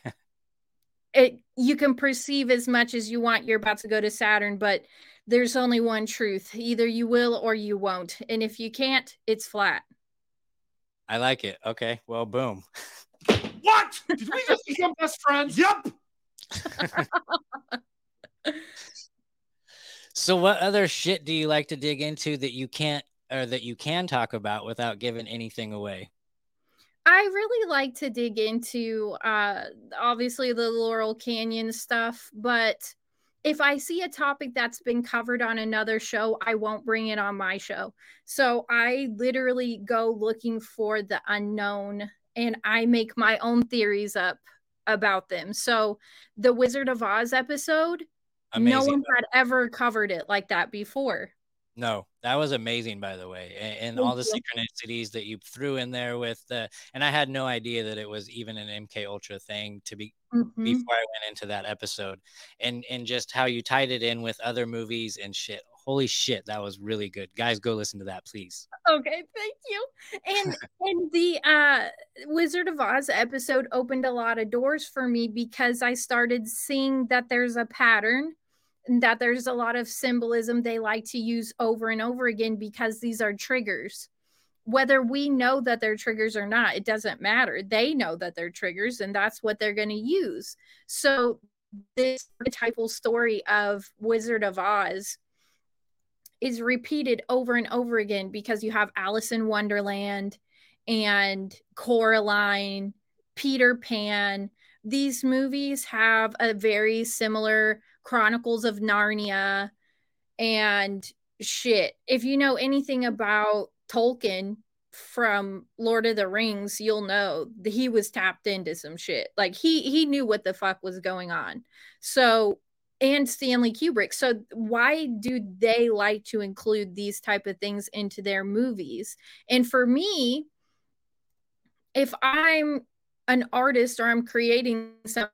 [SPEAKER 7] It you can perceive as much as you want. You're about to go to Saturn, but there's only one truth: either you will or you won't. And if you can't, it's flat.
[SPEAKER 6] I like it. Okay. Well, boom.
[SPEAKER 8] What? Did we just become best friends? Yup.
[SPEAKER 6] So what other shit do you like to dig into that you can't or that you can talk about without giving anything away?
[SPEAKER 7] I really like to dig into uh obviously the Laurel Canyon stuff, but if I see a topic that's been covered on another show, I won't bring it on my show. So I literally go looking for the unknown and I make my own theories up about them. So the Wizard of Oz episode,
[SPEAKER 6] Amazing.
[SPEAKER 7] no one had ever covered it like that before.
[SPEAKER 6] No, that was amazing, by the way, and, and all the synchronicities that you threw in there with the. And I had no idea that it was even an MK Ultra thing to be
[SPEAKER 7] Mhm.
[SPEAKER 6] before I went into that episode, and and just how you tied it in with other movies and shit. Holy shit, that was really good, guys. Go listen to that, please.
[SPEAKER 7] Okay, thank you. And and the uh Wizard of Oz episode opened a lot of doors for me because I started seeing that there's a pattern that there's a lot of symbolism they like to use over and over again because these are triggers. Whether we know that they're triggers or not, it doesn't matter. They know that they're triggers and that's what they're going to use. So this archetypal story of Wizard of Oz is repeated over and over again because you have Alice in Wonderland and Coraline, Peter Pan. These movies have a very similar Chronicles of Narnia and shit. If you know anything about Tolkien from Lord of the Rings, you'll know that he was tapped into some shit. Like he he knew what the fuck was going on. So and Stanley Kubrick. So why do they like to include these type of things into their movies? And for me, if I'm an artist or I'm creating something,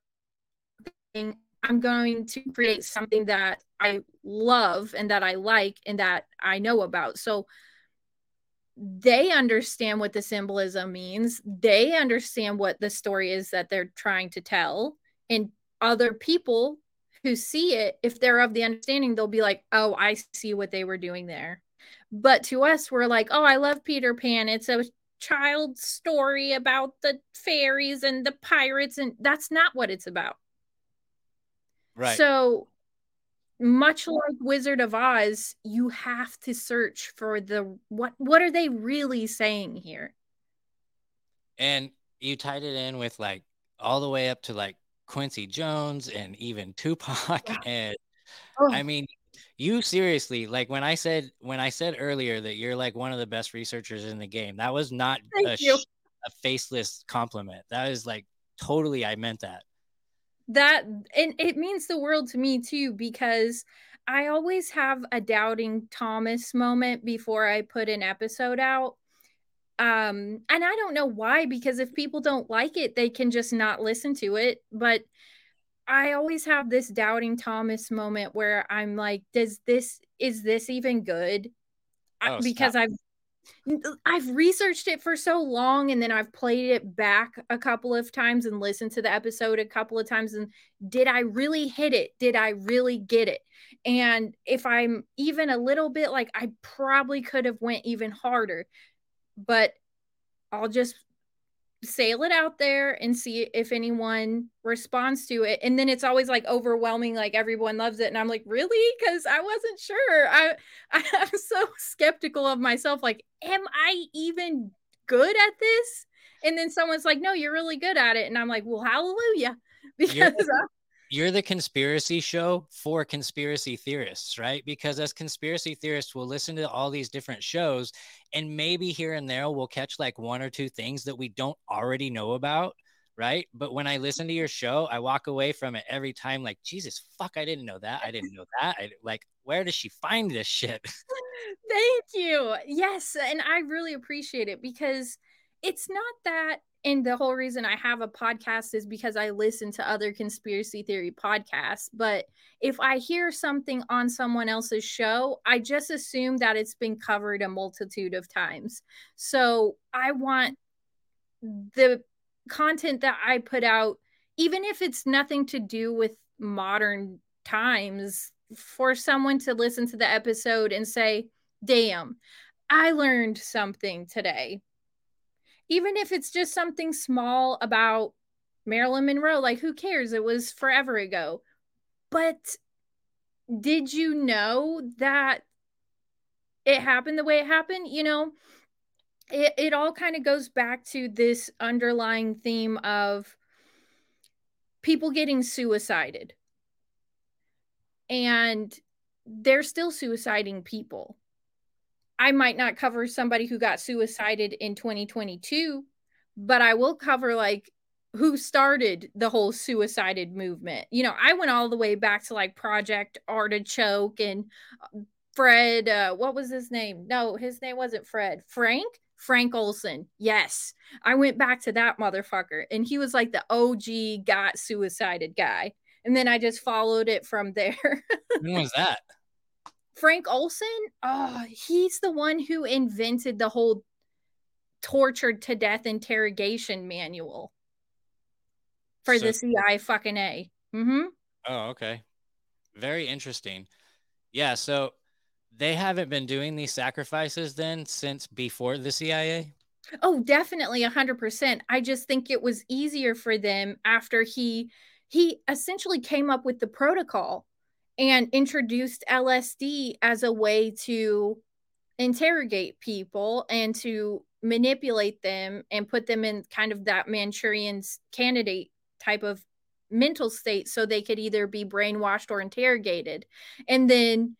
[SPEAKER 7] I'm going to create something that I love and that I like and that I know about. So they understand what the symbolism means. They understand what the story is that they're trying to tell. And other people who see it, if they're of the understanding, they'll be like, oh, I see what they were doing there. But to us, we're like, oh, I love Peter Pan. It's a child story about the fairies and the pirates. And that's not what it's about.
[SPEAKER 6] Right.
[SPEAKER 7] So much like Wizard of Oz, you have to search for the what what are they really saying here?
[SPEAKER 6] And you tied it in with like all the way up to like Quincy Jones and even Tupac
[SPEAKER 7] Yeah.
[SPEAKER 6] and
[SPEAKER 7] Oh,
[SPEAKER 6] I mean you seriously like when I said when I said earlier that you're like one of the best researchers in the game that was not a, sh- a faceless compliment. That is like totally I meant that.
[SPEAKER 7] That and it means the world to me too because I always have a doubting Thomas moment before I put an episode out. Um and I don't know why because if people don't like it they can just not listen to it, but I always have this doubting Thomas moment where I'm like does this is this even good?
[SPEAKER 6] Oh,
[SPEAKER 7] because
[SPEAKER 6] stop.
[SPEAKER 7] I've I've researched it for so long and then I've played it back a couple of times and listened to the episode a couple of times and did I really hit it? Did I really get it? And if I'm even a little bit like I probably could have went even harder, but I'll just sail it out there and see if anyone responds to it. And then it's always like overwhelming like everyone loves it. And i'm like really? Because i wasn't sure. I i'm so skeptical of myself like am i even good at this? And then someone's like no you're really good at it. And i'm like well hallelujah. Because I-
[SPEAKER 6] you're the conspiracy show for conspiracy theorists, right? Because as conspiracy theorists, we'll listen to all these different shows, and maybe here and there we'll catch like one or two things that we don't already know about, right? But when I listen to your show, I walk away from it every time like, Jesus, fuck, I didn't know that. I didn't know that. I, like, where does she find this shit?
[SPEAKER 7] Thank you. Yes, and I really appreciate it because it's not that and the whole reason I have a podcast is because I listen to other conspiracy theory podcasts, but if I hear something on someone else's show, I just assume that it's been covered a multitude of times. So, I want the content that I put out even if it's nothing to do with modern times for someone to listen to the episode and say, damn, I learned something today. Even if it's just something small about Marilyn Monroe, like who cares? It was forever ago. But did you know that it happened the way it happened? You know, it, it all kind of goes back to this underlying theme of people getting suicided. And they're still suiciding people. I might not cover somebody who got suicided in 2022, but I will cover like who started the whole suicided movement. You know, I went all the way back to like Project Artichoke and uh, Fred, uh, what was his name? No, his name wasn't Fred. Frank? Frank Olson. Yes. I went back to that motherfucker and he was like the OG got suicided guy. And then I just followed it from there.
[SPEAKER 6] when was that?
[SPEAKER 7] Frank Olson, oh, he's the one who invented the whole tortured to death interrogation manual for
[SPEAKER 6] So-
[SPEAKER 7] the CI fucking A. Mm-hmm.
[SPEAKER 6] Oh, okay. Very interesting. Yeah, so they haven't been doing these sacrifices then since before the CIA?
[SPEAKER 7] Oh, definitely a hundred percent. I just think it was easier for them after he he essentially came up with the protocol and introduced LSD as a way to interrogate people and to manipulate them and put them in kind of that Manchurian candidate type of mental state so they could either be brainwashed or interrogated. And then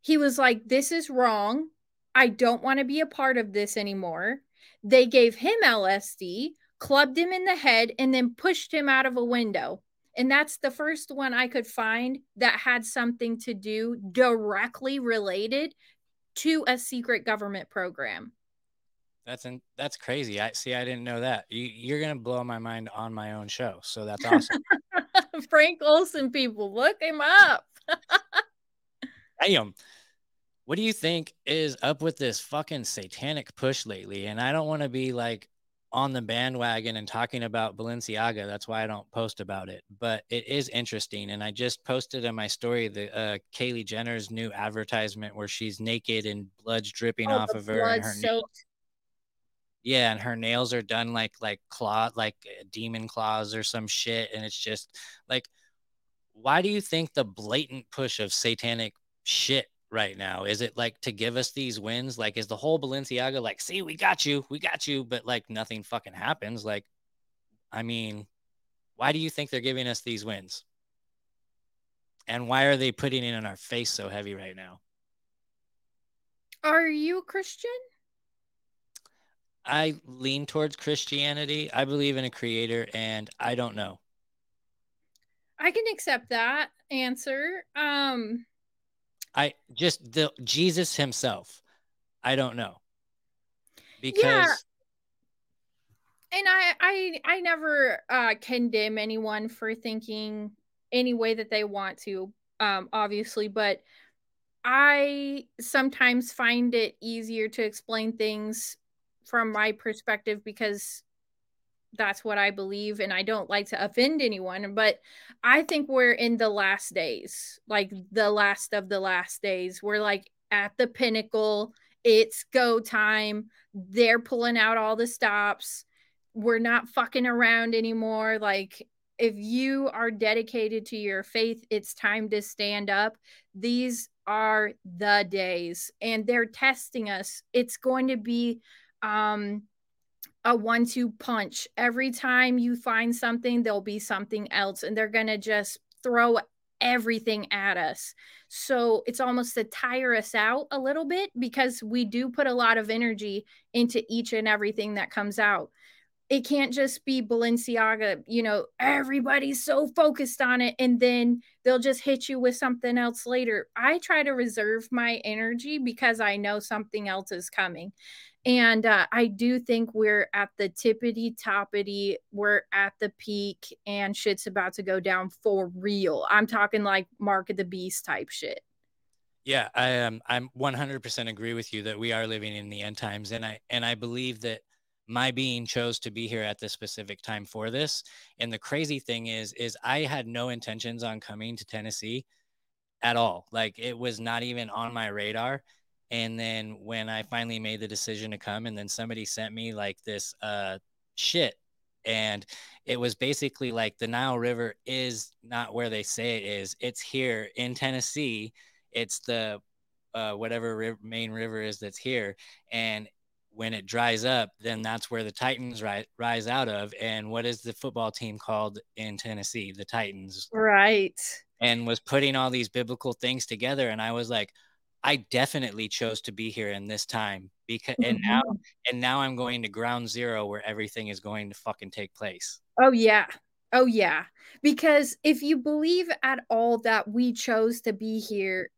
[SPEAKER 7] he was like, This is wrong. I don't want to be a part of this anymore. They gave him LSD, clubbed him in the head, and then pushed him out of a window. And that's the first one I could find that had something to do directly related to a secret government program.
[SPEAKER 6] That's in, that's crazy. I see. I didn't know that. You, you're gonna blow my mind on my own show, so that's awesome.
[SPEAKER 7] Frank Olson, people, look him up.
[SPEAKER 6] Damn. What do you think is up with this fucking satanic push lately? And I don't want to be like on the bandwagon and talking about Balenciaga. That's why I don't post about it. But it is interesting. And I just posted in my story the uh, Kylie Jenner's new advertisement where she's naked and blood's dripping
[SPEAKER 7] Oh,
[SPEAKER 6] off of her. And her nails,
[SPEAKER 7] soaked.
[SPEAKER 6] yeah, and her nails are done like like claw like uh, demon claws or some shit. And it's just like, why do you think the blatant push of satanic shit right now? Is it like to give us these wins? Like, is the whole Balenciaga like, see, we got you, we got you, but like nothing fucking happens? Like, I mean, why do you think they're giving us these wins? And why are they putting it in our face so heavy right now?
[SPEAKER 7] Are you a Christian?
[SPEAKER 6] I lean towards Christianity. I believe in a creator, and I don't know.
[SPEAKER 7] I can accept that answer. Um,
[SPEAKER 6] I just the Jesus himself. I don't know because
[SPEAKER 7] Yeah. and I I I never uh condemn anyone for thinking any way that they want to um obviously but I sometimes find it easier to explain things from my perspective because that's what I believe and I don't like to offend anyone but I think we're in the last days like the last of the last days. We're like at the pinnacle. It's go time. They're pulling out all the stops. We're not fucking around anymore. Like if you are dedicated to your faith it's time to stand up. These are the days and they're testing us. It's going to be um a one two punch. Every time you find something there'll be something else and they're going to just throw everything at us. So it's almost to tire us out a little bit because we do put a lot of energy into each and everything that comes out it can't just be Balenciaga, you know, everybody's so focused on it and then they'll just hit you with something else later. I try to reserve my energy because I know something else is coming. And uh, I do think we're at the tippity toppity, we're at the peak, and shit's about to go down for real. I'm talking like Mark of the Beast type shit.
[SPEAKER 6] Yeah, I am. I'm 100% agree with you that we are living in the end times, and I and I believe that my being chose to be here at this specific time for this. And the crazy thing is, is I had no intentions on coming to Tennessee at all. Like it was not even on my radar. And then when I finally made the decision to come, and then somebody sent me like this uh shit and it was basically like the Nile River is not where they say it is. It's here in Tennessee. It's the uh, whatever main river is that's here, and when it dries up, then that's where the Titans ri- rise out of. And what is the football team called in Tennessee? The Titans.
[SPEAKER 7] Right.
[SPEAKER 6] And was putting all these biblical things together, and I was like, I definitely chose to be here in this time because, and now, mm-hmm. and now I'm going to ground zero where everything is going to fucking take place.
[SPEAKER 7] Oh, yeah. Oh, yeah. Because if you believe at all that we chose to be here,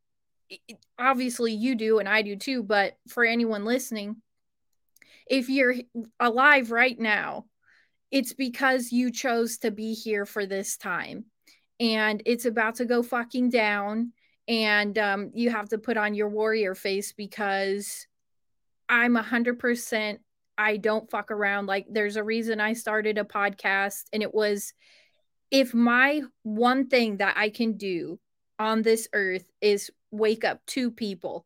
[SPEAKER 7] it- obviously you do and I do too, but for anyone listening, if you're alive right now, it's because you chose to be here for this time. And it's about to go fucking down. And um, you have to put on your warrior face because I'm a hundred percent. I don't fuck around. Like, there's a reason I started a podcast, and it was if my one thing that I can do on this earth is wake up two people,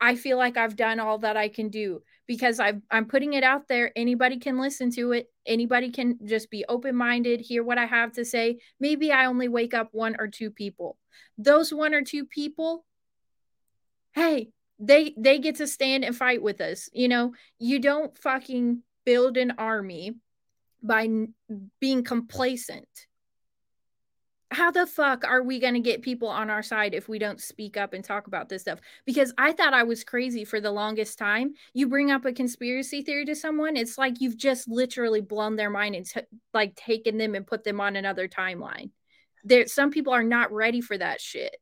[SPEAKER 7] I feel like I've done all that I can do because I've, I'm putting it out there. Anybody can listen to it. Anybody can just be open minded, hear what I have to say. Maybe I only wake up one or two people. Those one or two people, hey, they they get to stand and fight with us. You know, you don't fucking build an army by being complacent. How the fuck are we going to get people on our side if we don't speak up and talk about this stuff? Because I thought I was crazy for the longest time. You bring up a conspiracy theory to someone, it's like you've just literally blown their mind and t- like taken them and put them on another timeline. There, some people are not ready for that shit.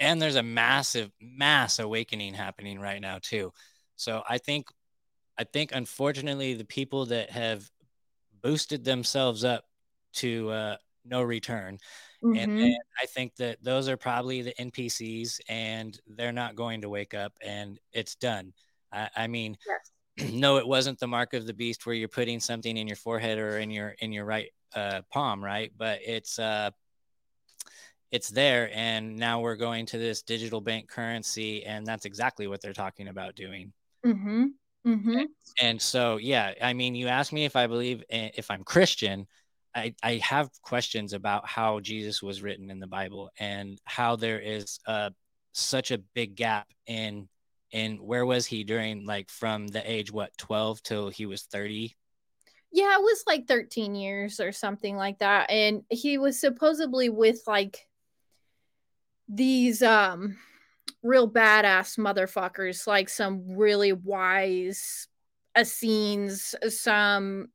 [SPEAKER 6] And there's a massive, mass awakening happening right now too. So I think, I think unfortunately the people that have boosted themselves up to uh, no return
[SPEAKER 7] Mm-hmm.
[SPEAKER 6] and, and I think that those are probably the NPCs, and they're not going to wake up, and it's done. I, I mean,
[SPEAKER 7] Yes.
[SPEAKER 6] no, it wasn't the mark of the beast where you're putting something in your forehead or in your in your right uh, palm, right? But it's uh, it's there, and now we're going to this digital bank currency, and that's exactly what they're talking about doing.
[SPEAKER 7] Mm-hmm. Mm-hmm.
[SPEAKER 6] And so, yeah, I mean, you asked me if I believe eh, if I'm Christian. I, I have questions about how Jesus was written in the Bible and how there is uh, such a big gap in in where was he during like from the age what 12 till he was 30
[SPEAKER 7] Yeah, it was like 13 years or something like that. And he was supposedly with like these um real badass motherfuckers, like some really wise Essenes, some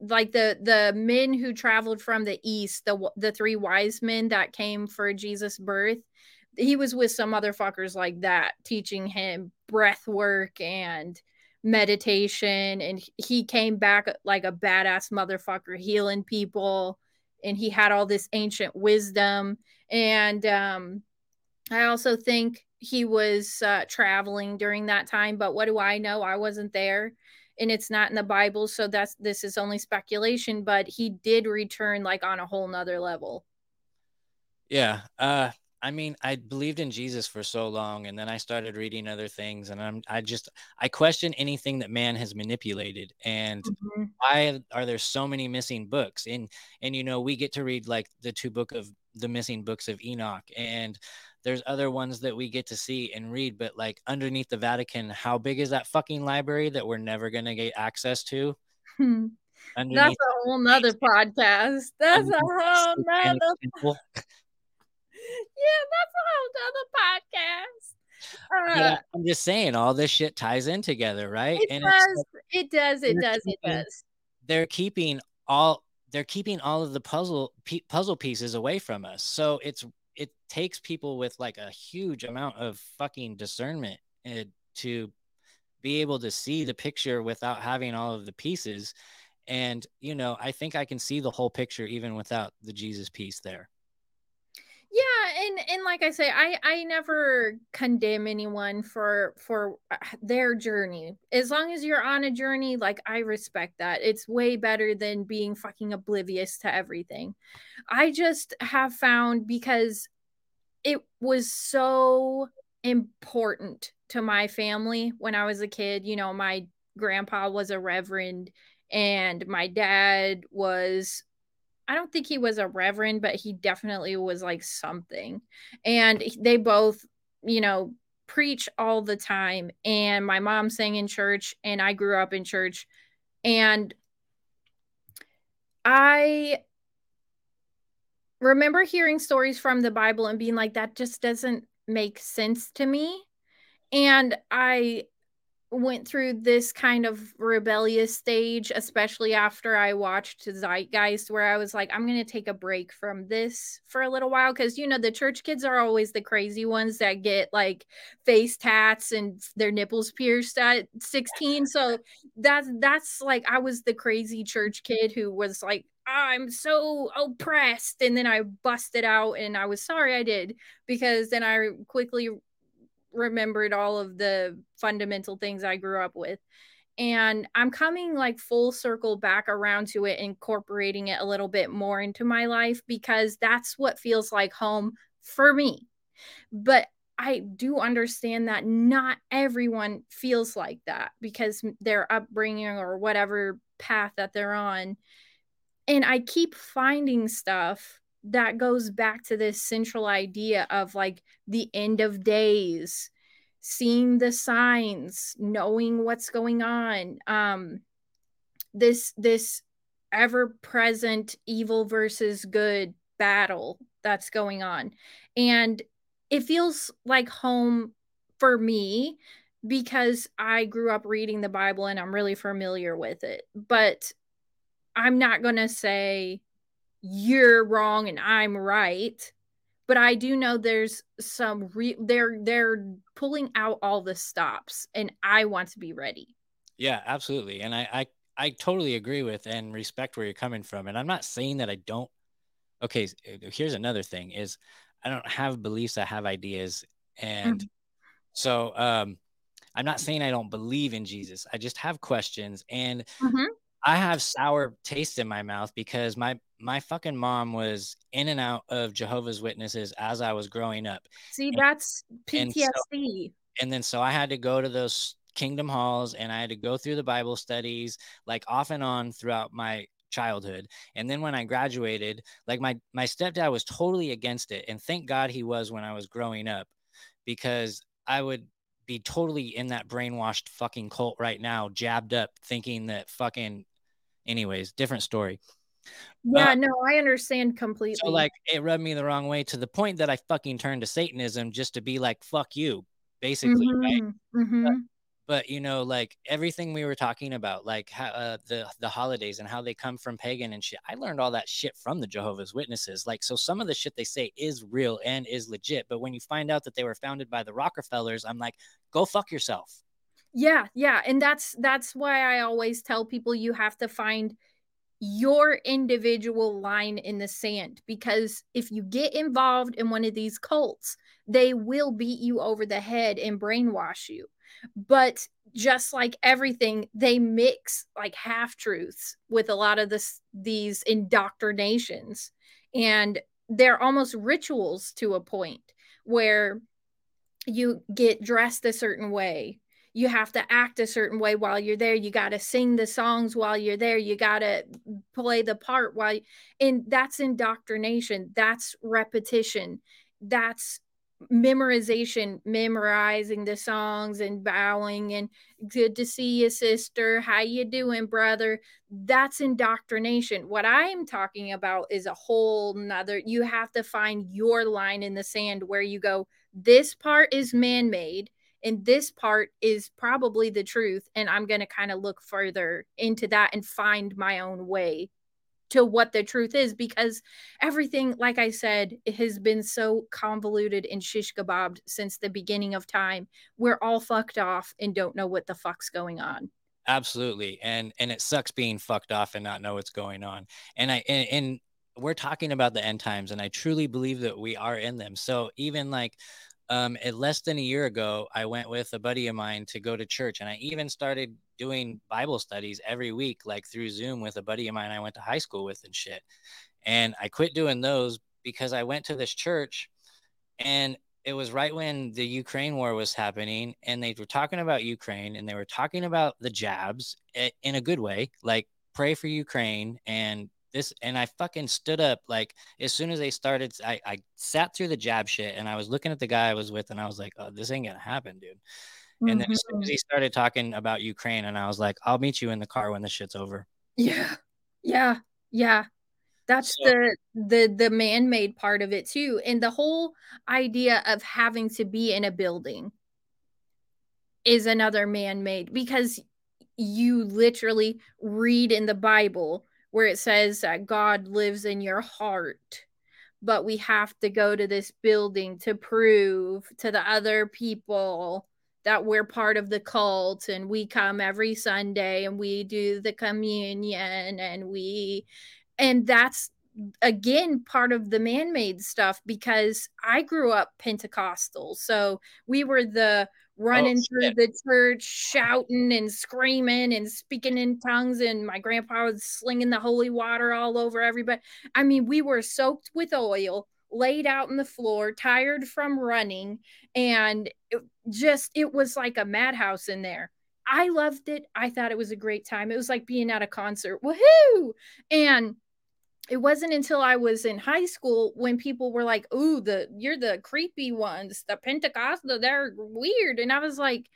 [SPEAKER 7] like the the men who traveled from the east, the the three wise men that came for Jesus' birth. He was with some motherfuckers like that, teaching him breath work and meditation and he came back like a badass motherfucker healing people and he had all this ancient wisdom and um i also think he was uh traveling during that time but what do i know i wasn't there and it's not in the bible so that's this is only speculation but he did return like on a whole nother level
[SPEAKER 6] yeah uh i mean i believed in jesus for so long and then i started reading other things and i'm i just i question anything that man has manipulated and
[SPEAKER 7] Mhm.
[SPEAKER 6] why are there so many missing books and and you know we get to read like the two book of the missing books of enoch and there's other ones that we get to see and read but like underneath the vatican how big is that fucking library that we're never going to get access to?
[SPEAKER 7] That's a whole nother podcast. That's a whole
[SPEAKER 6] the
[SPEAKER 7] nother yeah that's a whole nother podcast. Uh,
[SPEAKER 6] I- i'm just saying all this shit ties in together right?
[SPEAKER 7] It
[SPEAKER 6] and
[SPEAKER 7] does it does it does it does.
[SPEAKER 6] they're keeping all they're keeping all of the puzzle pe- puzzle pieces away from us. So it's it takes people with like a huge amount of fucking discernment uh, to be able to see the picture without having all of the pieces. And you know i think i can see the whole picture even without the jesus piece there
[SPEAKER 7] yeah and and like i say i i never condemn anyone for for uh, their journey. As long as you're on a journey like i respect that. It's way better than being fucking oblivious to everything. I just have found because it was so important to my family when i was a kid. You know my grandpa was a reverend and my dad was I don't think he was a reverend, but he definitely was like something. And they both, you know, preach all the time. And my mom sang in church, and I grew up in church. And I remember hearing stories from the Bible and being like, that just doesn't make sense to me. And I went through this kind of rebellious stage, especially after I watched Zeitgeist, where I was like, I'm going to take a break from this for a little while. Cause, you know, the church kids are always the crazy ones that get like face tats and their nipples pierced at 16. So that's, that's like, I was the crazy church kid who was like, I'm so oppressed. And then I busted out and I was sorry I did because then I quickly remembered all of the fundamental things I grew up with. And I'm coming like full circle back around to it, incorporating it a little bit more into my life because that's what feels like home for me. But I do understand that not everyone feels like that because their upbringing or whatever path that they're on. And I keep finding stuff that goes back to this central idea of like the end of days seeing the signs knowing what's going on um this this ever present evil versus good battle that's going on. And it feels like home for me because I grew up reading the Bible and I'm really familiar with it. But I'm not going to say you're wrong and I'm right. But I do know there's some re- they're they're pulling out all the stops and I want to be ready.
[SPEAKER 6] Yeah, absolutely. And I, I I totally agree with and respect where you're coming from. And I'm not saying that I don't okay, uh, here's another thing is I don't have beliefs, I have ideas. And mm-hmm. so um I'm not saying I don't believe in Jesus. I just have questions and mm-hmm. I have sour taste in my mouth because my my fucking mom was in and out of Jehovah's Witnesses as I was growing up.
[SPEAKER 7] See, and, that's PTSD.
[SPEAKER 6] And, so, and then so I had to go to those kingdom halls and I had to go through the Bible studies like off and on throughout my childhood. And then when I graduated, like my my stepdad was totally against it and thank God he was when I was growing up because I would be totally in that brainwashed fucking cult right now, jabbed up thinking that fucking anyways, different story.
[SPEAKER 7] Yeah, uh, no, I understand completely.
[SPEAKER 6] So like it rubbed me the wrong way to the point that I fucking turned to Satanism just to be like, fuck you, basically, mm-hmm, right? Mm-hmm. But, you know, like everything we were talking about, like how, uh, the the holidays and how they come from pagan and shit. I learned all that shit from the Jehovah's Witnesses. Like, so some of the shit they say is real and is legit, but when you find out that they were founded by the Rockefellers, I'm like, go fuck yourself.
[SPEAKER 7] Yeah, yeah, and that's that's why I always tell people you have to find your individual line in the sand because if you get involved in one of these cults, they will beat you over the head and brainwash you. But just like everything, they mix like half truths with a lot of this these indoctrinations. And they're almost rituals to a point where you get dressed a certain way. You have to act a certain way while you're there. You got to sing the songs while you're there. You got to play the part while you, and that's indoctrination. That's repetition. That's memorization memorizing the songs and bowing and good to see you sister. How you doing brother? That's indoctrination. What i am talking about is a whole nother you have to find your line in the sand where you go this part is man-made and this part is probably the truth and i'm going to kind of look further into that and find my own way to what the truth is because everything like i said has been so convoluted and shish kebabbed since the beginning of time. We're all fucked off and don't know what the fuck's going on.
[SPEAKER 6] Absolutely. And and it sucks being fucked off and not know what's going on. And i and, and we're talking about the end times and i truly believe that we are in them. So even like um, less than a year ago, I went with a buddy of mine to go to church, and I even started doing Bible studies every week, like through Zoom, with a buddy of mine I went to high school with and shit. And I quit doing those because I went to this church, and it was right when the Ukraine war was happening, and they were talking about Ukraine, and they were talking about the jabs eh, in a good way, like pray for Ukraine and this and I fucking stood up like as soon as they started. I, I sat through the jab shit and I was looking at the guy I was with and I was like, oh, this ain't gonna happen, dude. Mm-hmm. And then as soon as he mm-hmm. started talking about Ukraine, and I was like, I'll meet you in the car when the shit's over.
[SPEAKER 7] Yeah, yeah, yeah. That's so, the the the man-made part of it too, and the whole idea of having to be in a building is another man-made because you literally read in the Bible where it says that God lives in your heart. But we have to go to this building to prove to the other people that we're part of the cult and we come every Sunday and we do the communion and we and that's again part of the man-made stuff because I grew up Pentecostal. So we were the oh, running oh, through the church, shouting and screaming and speaking in tongues. And my grandpa was slinging the holy water all over everybody. I mean, we were soaked with oil, laid out on the floor, tired from running, and it just it was like a madhouse in there. I loved it. I thought it was a great time. It was like being at a concert. Woohoo! And it wasn't until I was in high school when people were like, "Ooh, the you're the creepy ones, the Pentecostal, they're weird," and I was like,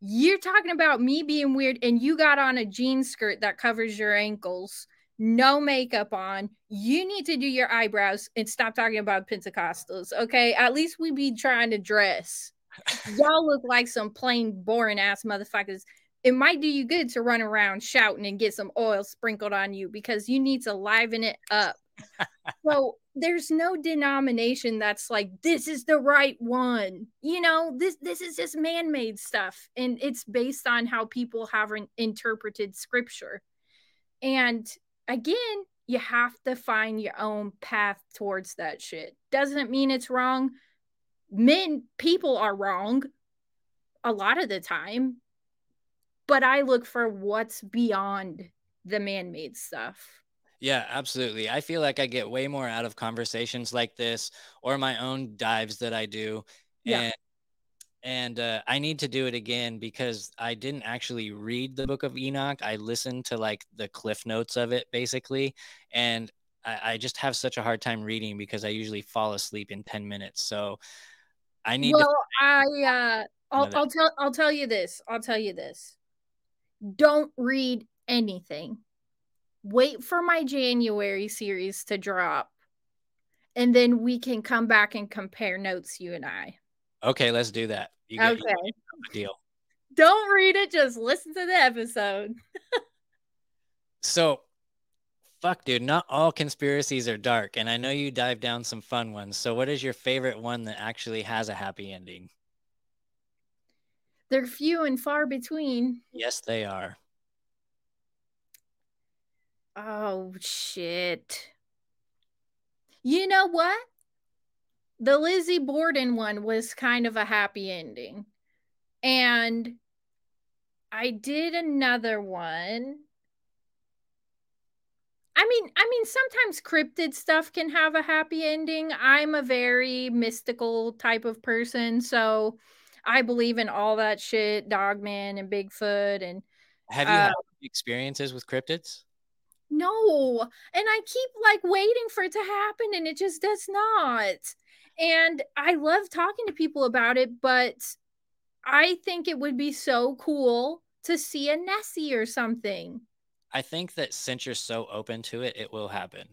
[SPEAKER 7] "You're talking about me being weird, and you got on a jean skirt that covers your ankles." No makeup on. You need to do your eyebrows and stop talking about Pentecostals. Okay. At least we be trying to dress. Y'all look like some plain boring ass motherfuckers. It might do you good to run around shouting and get some oil sprinkled on you because you need to liven it up. so there's no denomination that's like this is the right one. You know, this this is just man-made stuff and it's based on how people have interpreted scripture. And again, you have to find your own path towards that shit. Doesn't mean it's wrong. Men, people are wrong a lot of the time, but I look for what's beyond the man made stuff.
[SPEAKER 6] Yeah, absolutely. I feel like I get way more out of conversations like this or my own dives that I do. Yeah. And and uh, I need to do it again because I didn't actually read the book of Enoch. I listened to like the cliff notes of it basically, and I, I just have such a hard time reading because I usually fall asleep in ten minutes. So I need.
[SPEAKER 7] Well, to- I uh, I'll, I'll tell I'll tell you this. I'll tell you this. Don't read anything. Wait for my January series to drop, and then we can come back and compare notes. You and I.
[SPEAKER 6] Okay, let's do that.
[SPEAKER 7] You get, okay.
[SPEAKER 6] You deal.
[SPEAKER 7] Don't read it, just listen to the episode.
[SPEAKER 6] so, fuck, dude, not all conspiracies are dark. And I know you dive down some fun ones. So, what is your favorite one that actually has a happy ending?
[SPEAKER 7] They're few and far between.
[SPEAKER 6] Yes, they are.
[SPEAKER 7] Oh, shit. You know what? The Lizzie Borden one was kind of a happy ending. And I did another one. I mean, I mean sometimes cryptid stuff can have a happy ending. I'm a very mystical type of person, so I believe in all that shit, Dogman and Bigfoot and
[SPEAKER 6] Have you uh, had experiences with cryptids?
[SPEAKER 7] No. And I keep like waiting for it to happen and it just does not. And I love talking to people about it, but I think it would be so cool to see a Nessie or something.
[SPEAKER 6] I think that since you're so open to it, it will happen.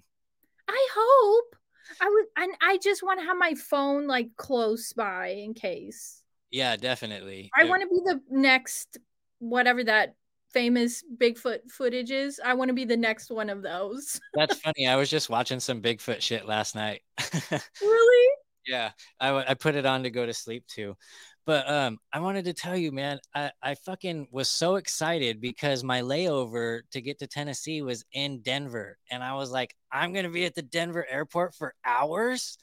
[SPEAKER 7] I hope. I would and I just want to have my phone like close by in case.
[SPEAKER 6] Yeah, definitely.
[SPEAKER 7] I want to be the next whatever that famous Bigfoot footage is. I want to be the next one of those.
[SPEAKER 6] That's funny. I was just watching some Bigfoot shit last night.
[SPEAKER 7] really?
[SPEAKER 6] Yeah, I, I put it on to go to sleep too. But um, I wanted to tell you, man, I, I fucking was so excited because my layover to get to Tennessee was in Denver. And I was like, I'm going to be at the Denver airport for hours.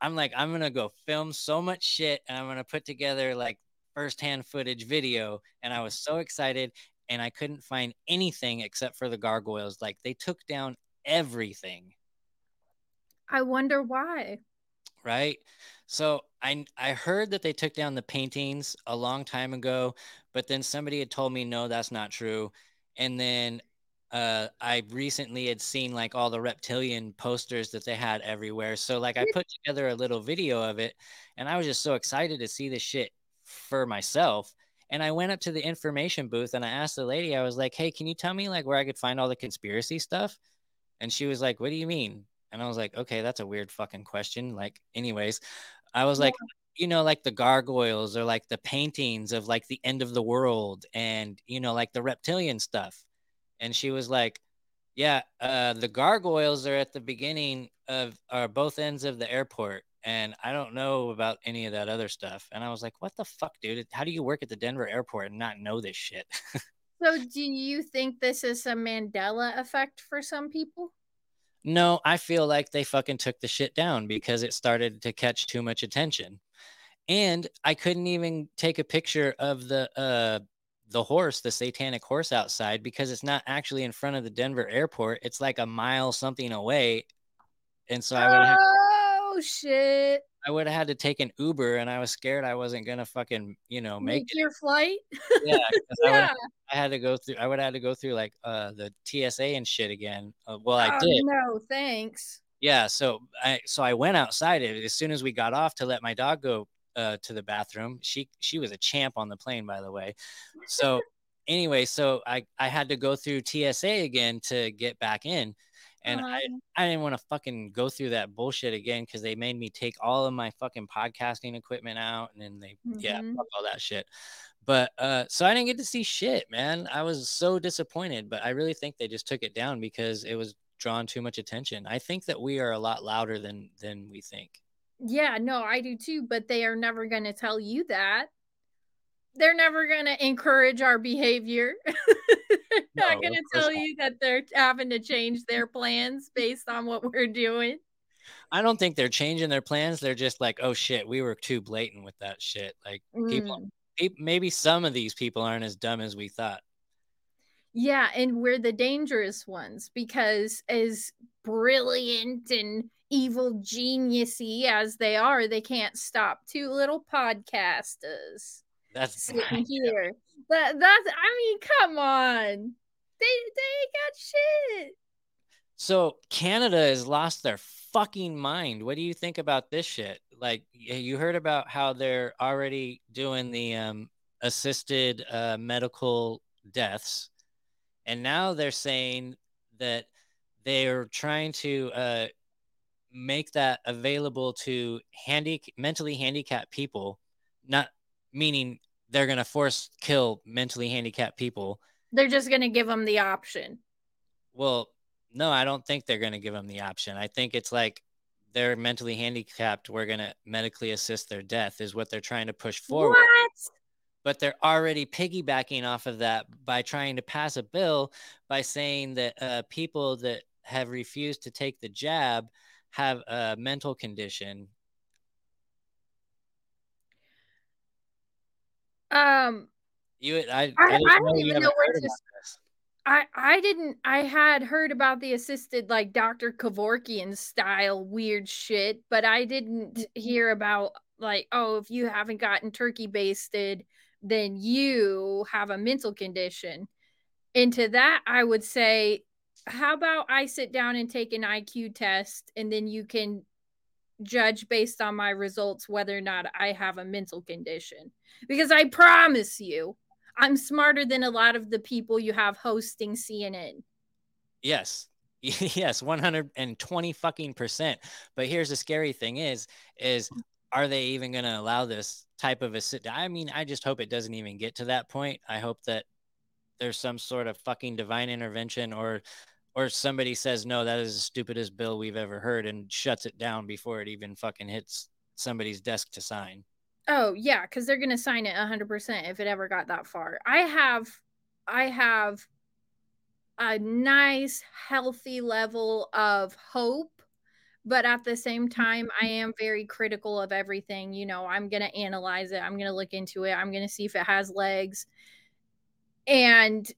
[SPEAKER 6] I'm like, I'm going to go film so much shit and I'm going to put together like firsthand footage video. And I was so excited and I couldn't find anything except for the gargoyles. Like they took down everything.
[SPEAKER 7] I wonder why.
[SPEAKER 6] Right. So I I heard that they took down the paintings a long time ago, but then somebody had told me no, that's not true. And then uh, I recently had seen like all the reptilian posters that they had everywhere. So like I put together a little video of it, and I was just so excited to see the shit for myself. And I went up to the information booth and I asked the lady, I was like, "Hey, can you tell me like where I could find all the conspiracy stuff?" And she was like, "What do you mean?" And I was like, okay, that's a weird fucking question. Like, anyways, I was like, you know, like the gargoyles or like the paintings of like the end of the world and, you know, like the reptilian stuff. And she was like, yeah, uh, the gargoyles are at the beginning of are both ends of the airport. And I don't know about any of that other stuff. And I was like, what the fuck, dude? How do you work at the Denver airport and not know this shit?
[SPEAKER 7] so, do you think this is a Mandela effect for some people?
[SPEAKER 6] No, I feel like they fucking took the shit down because it started to catch too much attention. And I couldn't even take a picture of the uh the horse, the satanic horse outside because it's not actually in front of the Denver airport. It's like a mile something away. And so I would have
[SPEAKER 7] Oh shit.
[SPEAKER 6] I would have had to take an Uber, and I was scared I wasn't gonna fucking, you know, make, make
[SPEAKER 7] your flight.
[SPEAKER 6] yeah, yeah. I, I, had to go through. I would have had to go through like uh the TSA and shit again. Uh, well, I oh, did.
[SPEAKER 7] No, thanks.
[SPEAKER 6] Yeah, so I so I went outside it as soon as we got off to let my dog go uh, to the bathroom. She she was a champ on the plane, by the way. So anyway, so I I had to go through TSA again to get back in, and I
[SPEAKER 7] Uh-huh.
[SPEAKER 6] I didn't want to fucking go through that bullshit again because they made me take all of my fucking podcasting equipment out, and then they yeah
[SPEAKER 7] Mhm.
[SPEAKER 6] fuck all that shit. But uh, so I didn't get to see shit, man. I was so disappointed, but I really think they just took it down because it was drawing too much attention. I think that we are a lot louder than than we think.
[SPEAKER 7] Yeah, no, I do too, but they are never going to tell you that. They're never going to encourage our behavior. they're
[SPEAKER 6] No,
[SPEAKER 7] not going to tell
[SPEAKER 6] not.
[SPEAKER 7] you that they're having to change their plans based on what we're doing.
[SPEAKER 6] I don't think they're changing their plans. They're just like, oh shit, we were too blatant with that shit. Like
[SPEAKER 7] Mm.
[SPEAKER 6] peop- maybe some of these people aren't as dumb as we thought.
[SPEAKER 7] Yeah, and we're the dangerous ones because as brilliant and evil geniusy as they are, they can't stop two little podcasters
[SPEAKER 6] That's
[SPEAKER 7] here. That that's I mean, come on. They they ain't got shit.
[SPEAKER 6] So Canada has lost their fucking mind. What do you think about this shit? Like you heard about how they're already doing the um, assisted uh, medical deaths, and now they're saying that they're trying to uh, make that available to handy mentally handicapped people. Not meaning they're gonna force kill mentally handicapped people.
[SPEAKER 7] They're just gonna give them the option.
[SPEAKER 6] Well, no, I don't think they're going to give them the option. I think it's like they're mentally handicapped. We're going to medically assist their death, is what they're trying to push forward.
[SPEAKER 7] What?
[SPEAKER 6] But they're already piggybacking off of that by trying to pass a bill by saying that uh, people that have refused to take the jab have a mental condition.
[SPEAKER 7] Um
[SPEAKER 6] You, I,
[SPEAKER 7] I,
[SPEAKER 6] didn't
[SPEAKER 7] I don't
[SPEAKER 6] you
[SPEAKER 7] even know where
[SPEAKER 6] heard
[SPEAKER 7] to
[SPEAKER 6] about
[SPEAKER 7] s-
[SPEAKER 6] this.
[SPEAKER 7] I I didn't I had heard about the assisted like Dr. Kevorkian style weird shit, but I didn't
[SPEAKER 6] Mm-hmm.
[SPEAKER 7] hear about like oh if you haven't gotten turkey basted then you have a mental condition. And to that I would say how about I sit down and take an IQ test and then you can judge based on my results whether or not I have a mental condition. Because I promise you I'm smarter than a lot of the people you have hosting CNN.
[SPEAKER 6] Yes. Yes, 120 fucking percent. But here's the scary thing is is are they even going to allow this type of a sit I mean, I just hope it doesn't even get to that point. I hope that there's some sort of fucking divine intervention or or somebody says no, that is the stupidest bill we've ever heard and shuts it down before it even fucking hits somebody's desk to sign.
[SPEAKER 7] Oh, yeah, because they're gonna sign it 100% if it ever got that far. I have I have a nice healthy level of hope, but at the same time I am very critical of everything. You know, I'm gonna analyze it, I'm gonna look into it, I'm gonna see if it has legs. And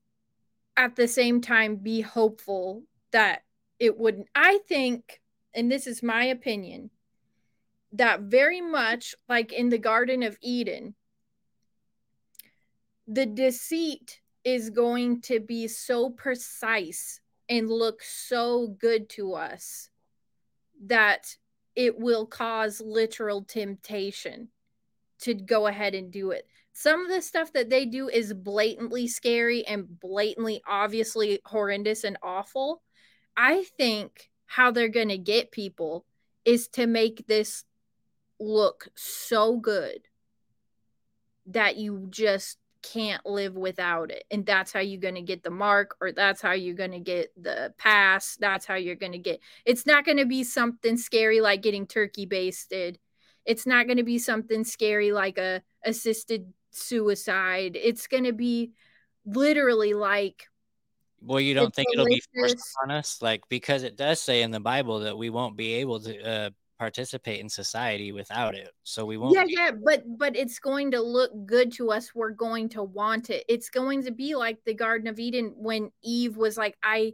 [SPEAKER 7] at the same time be hopeful that it wouldn't I think, and this is my opinion, that very much like in the Garden of Eden, the deceit is going to be so precise and look so good to us that it will cause literal temptation to go ahead and do it. Some of the stuff that they do is blatantly scary and blatantly obviously horrendous and awful. I think how they're going to get people is to make this look so good that you just can't live without it. And that's how you're going to get the mark, or that's how you're going to get the pass. That's how you're going to get it's not going to be something scary like getting turkey basted. It's not going to be something scary like a assisted suicide. It's going to be literally like
[SPEAKER 6] Well, you don't think it'll be forced on us? Like, because it does say in the Bible that we won't be able to uh, participate in society without it. So we won't.
[SPEAKER 7] yeah
[SPEAKER 6] be-
[SPEAKER 7] yeah but but it's going to look good to us we're going to want it it's going to be like the garden of eden when eve was like i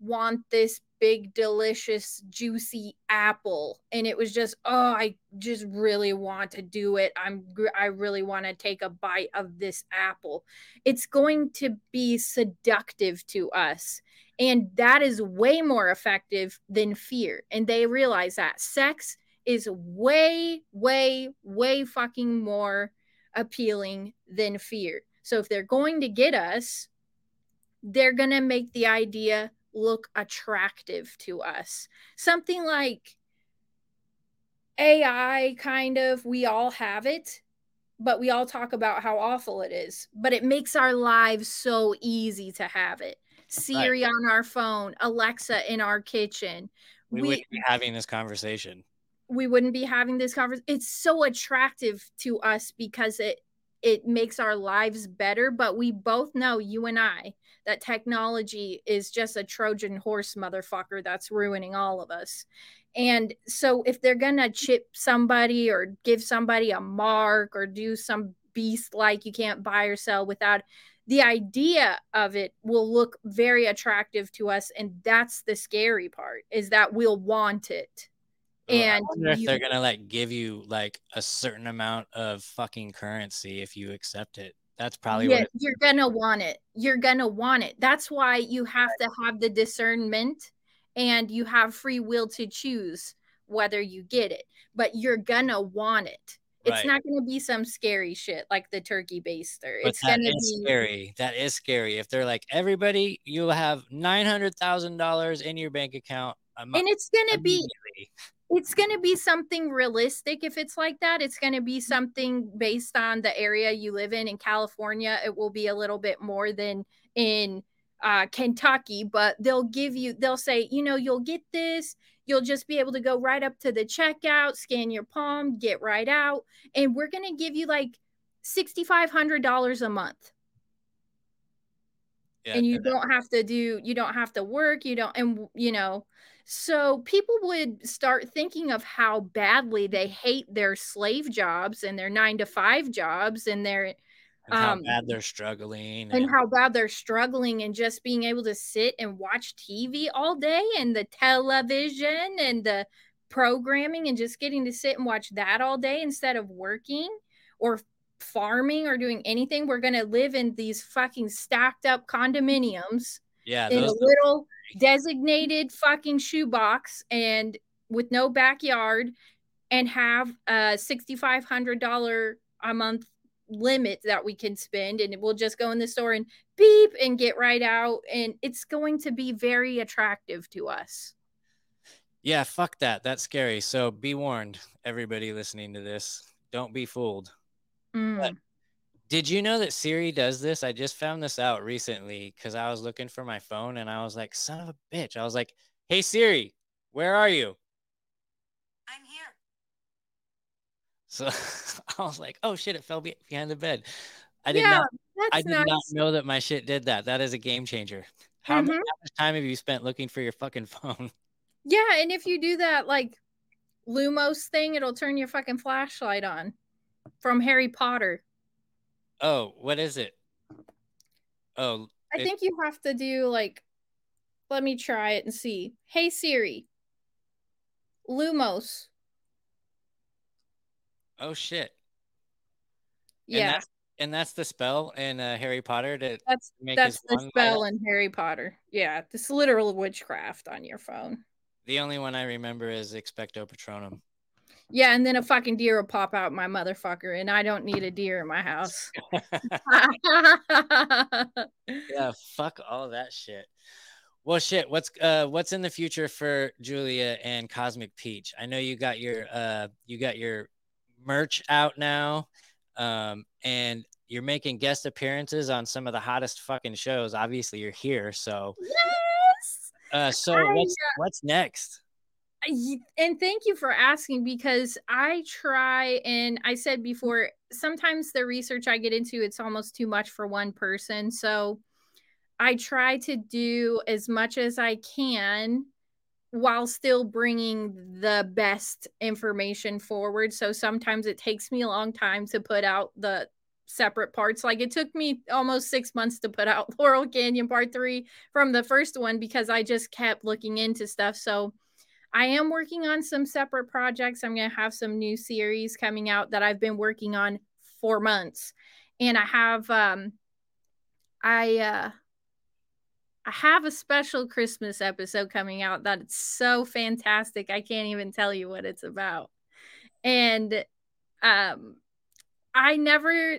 [SPEAKER 7] want this big delicious juicy apple. And it was just oh i just really want to do it. I'm i really want to take a bite of this apple. It's going to be seductive to us. And that is way more effective than fear. And they realize that sex is way, way, way fucking more appealing than fear. So if they're going to get us, they're going to make the idea look attractive to us. Something like AI, kind of, we all have it, but we all talk about how awful it is. But it makes our lives so easy to have it. Siri right. on our phone, Alexa in our kitchen.
[SPEAKER 6] We, we wouldn't be having this conversation.
[SPEAKER 7] We wouldn't be having this conversation. It's so attractive to us because it it makes our lives better. But we both know, you and I, that technology is just a Trojan horse motherfucker that's ruining all of us. And so if they're to chip somebody or give somebody a mark or do some beast like you can't buy or sell without the idea of it will look very attractive to us and that's the scary part is that we'll want it and
[SPEAKER 6] if you, they're gonna like give you like a certain amount of fucking currency if you accept it that's probably yeah, what
[SPEAKER 7] you're gonna want it you're gonna want it that's why you have to have the discernment and you have free will to choose whether you get it but you're gonna want it it's right. not to be some scary shit like the turkey baster. But it's to be
[SPEAKER 6] scary. That is scary. If they're like everybody, you have nine hundred thousand dollars in your bank account,
[SPEAKER 7] and it's to be it's going to be something realistic if it's like that. It's going to be something based on the area you live in. In california it will be a little bit more than in uh, kentucky but they'll give you they'll say you know you'll get this. You'll just be able to go right up to the checkout scan your palm get right out and we're going to give you like $6500 a month. Yeah, and you don't have to do you don't have to work you don't and you know so people would start thinking of how badly they hate their slave jobs and their nine to five jobs and their
[SPEAKER 6] and how um, bad they're struggling
[SPEAKER 7] and, and how bad they're struggling and just being able to sit and watch TV all day and the television and the programming and just getting to sit and watch that all day instead of working or farming or doing anything. We're going to live in these fucking stacked up condominiums.
[SPEAKER 6] Yeah.
[SPEAKER 7] In a little designated fucking shoebox and with no backyard and have a $6,500 a month limit that we can spend. And we'll just go in the store and beep and get right out. And it's going to be very attractive to us.
[SPEAKER 6] Yeah fuck that. That's scary. So be warned everybody listening to this. Don't be fooled. Mm. Did you know that siri does this i just found this out recently because i was looking for my phone and i was like son of a bitch i was like hey siri where are you
[SPEAKER 9] i'm here
[SPEAKER 6] so I was like, oh shit, it fell behind the bed. I did yeah, not I did nice. not know that my shit did that. That is a game changer. How, mm-hmm. much, how much time have you spent looking for your fucking phone?
[SPEAKER 7] Yeah, and if you do that like Lumos thing, it'll turn your fucking flashlight on from Harry Potter.
[SPEAKER 6] Oh, what is it? Oh,
[SPEAKER 7] I it... think you have to do like let me try it and see. Hey Siri. Lumos.
[SPEAKER 6] Oh shit.
[SPEAKER 7] Yeah.
[SPEAKER 6] And that's, and that's the spell in uh, Harry Potter to
[SPEAKER 7] that's that's the spell in Harry Potter. Yeah, this literal witchcraft on your phone.
[SPEAKER 6] The only one I remember is Expecto Patronum.
[SPEAKER 7] Yeah, and then a fucking deer will pop out my motherfucker, and I don't need a deer in my house.
[SPEAKER 6] yeah, fuck all that shit. Well, shit. What's uh what's in the future for Julia and Cosmic Peach? I know you got your uh you got your merch out now. Um, and you're making guest appearances on some of the hottest fucking shows. Obviously, you're here. So,
[SPEAKER 7] yes.
[SPEAKER 6] Uh, so I, what's uh, what's next?
[SPEAKER 7] And thank you for asking because I try and I said before sometimes the research I get into it's almost too much for one person. So I try to do as much as I can while still bringing the best information forward. So sometimes it takes me a long time to put out the separate parts. Like it took me almost six months to put out Laurel Canyon Part Three from the first one because I just kept looking into stuff. So I am working on some separate projects. I'm going to have some new series coming out that I've been working on for months. And I have, um, I, uh, I have a special Christmas episode coming out that's so fantastic. I can't even tell you what it's about. And um I never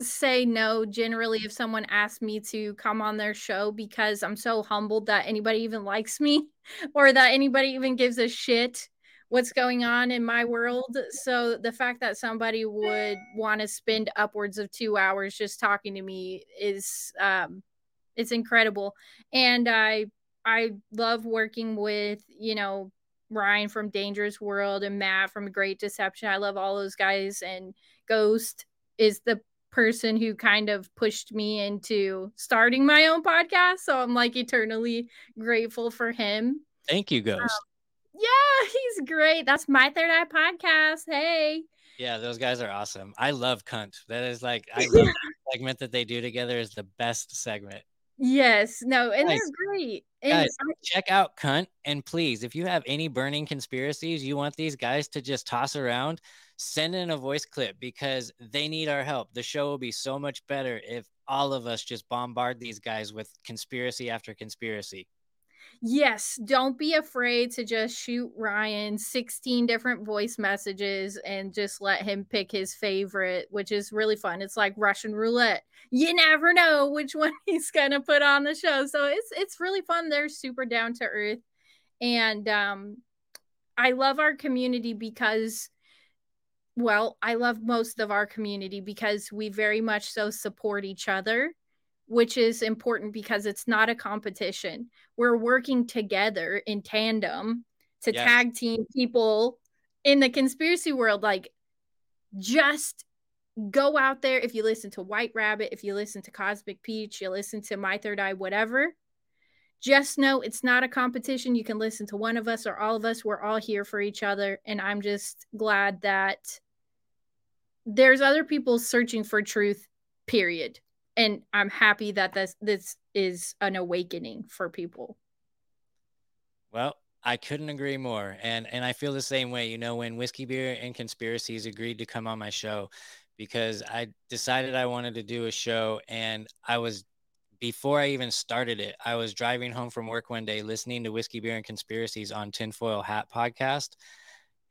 [SPEAKER 7] say no generally if someone asks me to come on their show because I'm so humbled that anybody even likes me or that anybody even gives a shit what's going on in my world. So the fact that somebody would want to spend upwards of 2 hours just talking to me is um it's incredible. And I I love working with, you know, Ryan from Dangerous World and Matt from Great Deception. I love all those guys and Ghost is the person who kind of pushed me into starting my own podcast. So I'm like eternally grateful for him.
[SPEAKER 6] Thank you, Ghost.
[SPEAKER 7] Um, yeah, he's great. That's my third eye podcast. Hey.
[SPEAKER 6] Yeah, those guys are awesome. I love cunt. That is like I love the segment that they do together is the best segment.
[SPEAKER 7] Yes, no, and
[SPEAKER 6] Guys,
[SPEAKER 7] they're great. And
[SPEAKER 6] Guys,
[SPEAKER 7] I-
[SPEAKER 6] check out Cunt. And please, if you have any burning conspiracies you want these guys to just toss around, send in a voice clip because they need our help. The show will be so much better if all of us just bombard these guys with conspiracy after conspiracy.
[SPEAKER 7] Yes, don't be afraid to just shoot Ryan 16 different voice messages and just let him pick his favorite, which is really fun. It's like Russian roulette. You never know which one he's going to put on the show. So it's it's really fun. They're super down to earth and um I love our community because well, I love most of our community because we very much so support each other which is important because it's not a competition. We're working together in tandem to
[SPEAKER 6] Yes.
[SPEAKER 7] tag team people in the conspiracy world. Like, just go out there. If you listen to White Rabbit, if you listen to Cosmic Peach, you listen to My Third Eye, whatever, just know it's not a competition. You can listen to one of us or all of us. We're all here for each other. And I'm just glad that there's other people searching for truth, period and I'm happy that this this is an awakening for people.
[SPEAKER 6] Well, I couldn't agree more. And and I feel the same way. You know, when Whiskey Beer and Conspiracies agreed to come on my show because I decided I wanted to do a show and I was before I even started it, I was driving home from work one day listening to Whiskey Beer and Conspiracies on Tinfoil Hat podcast.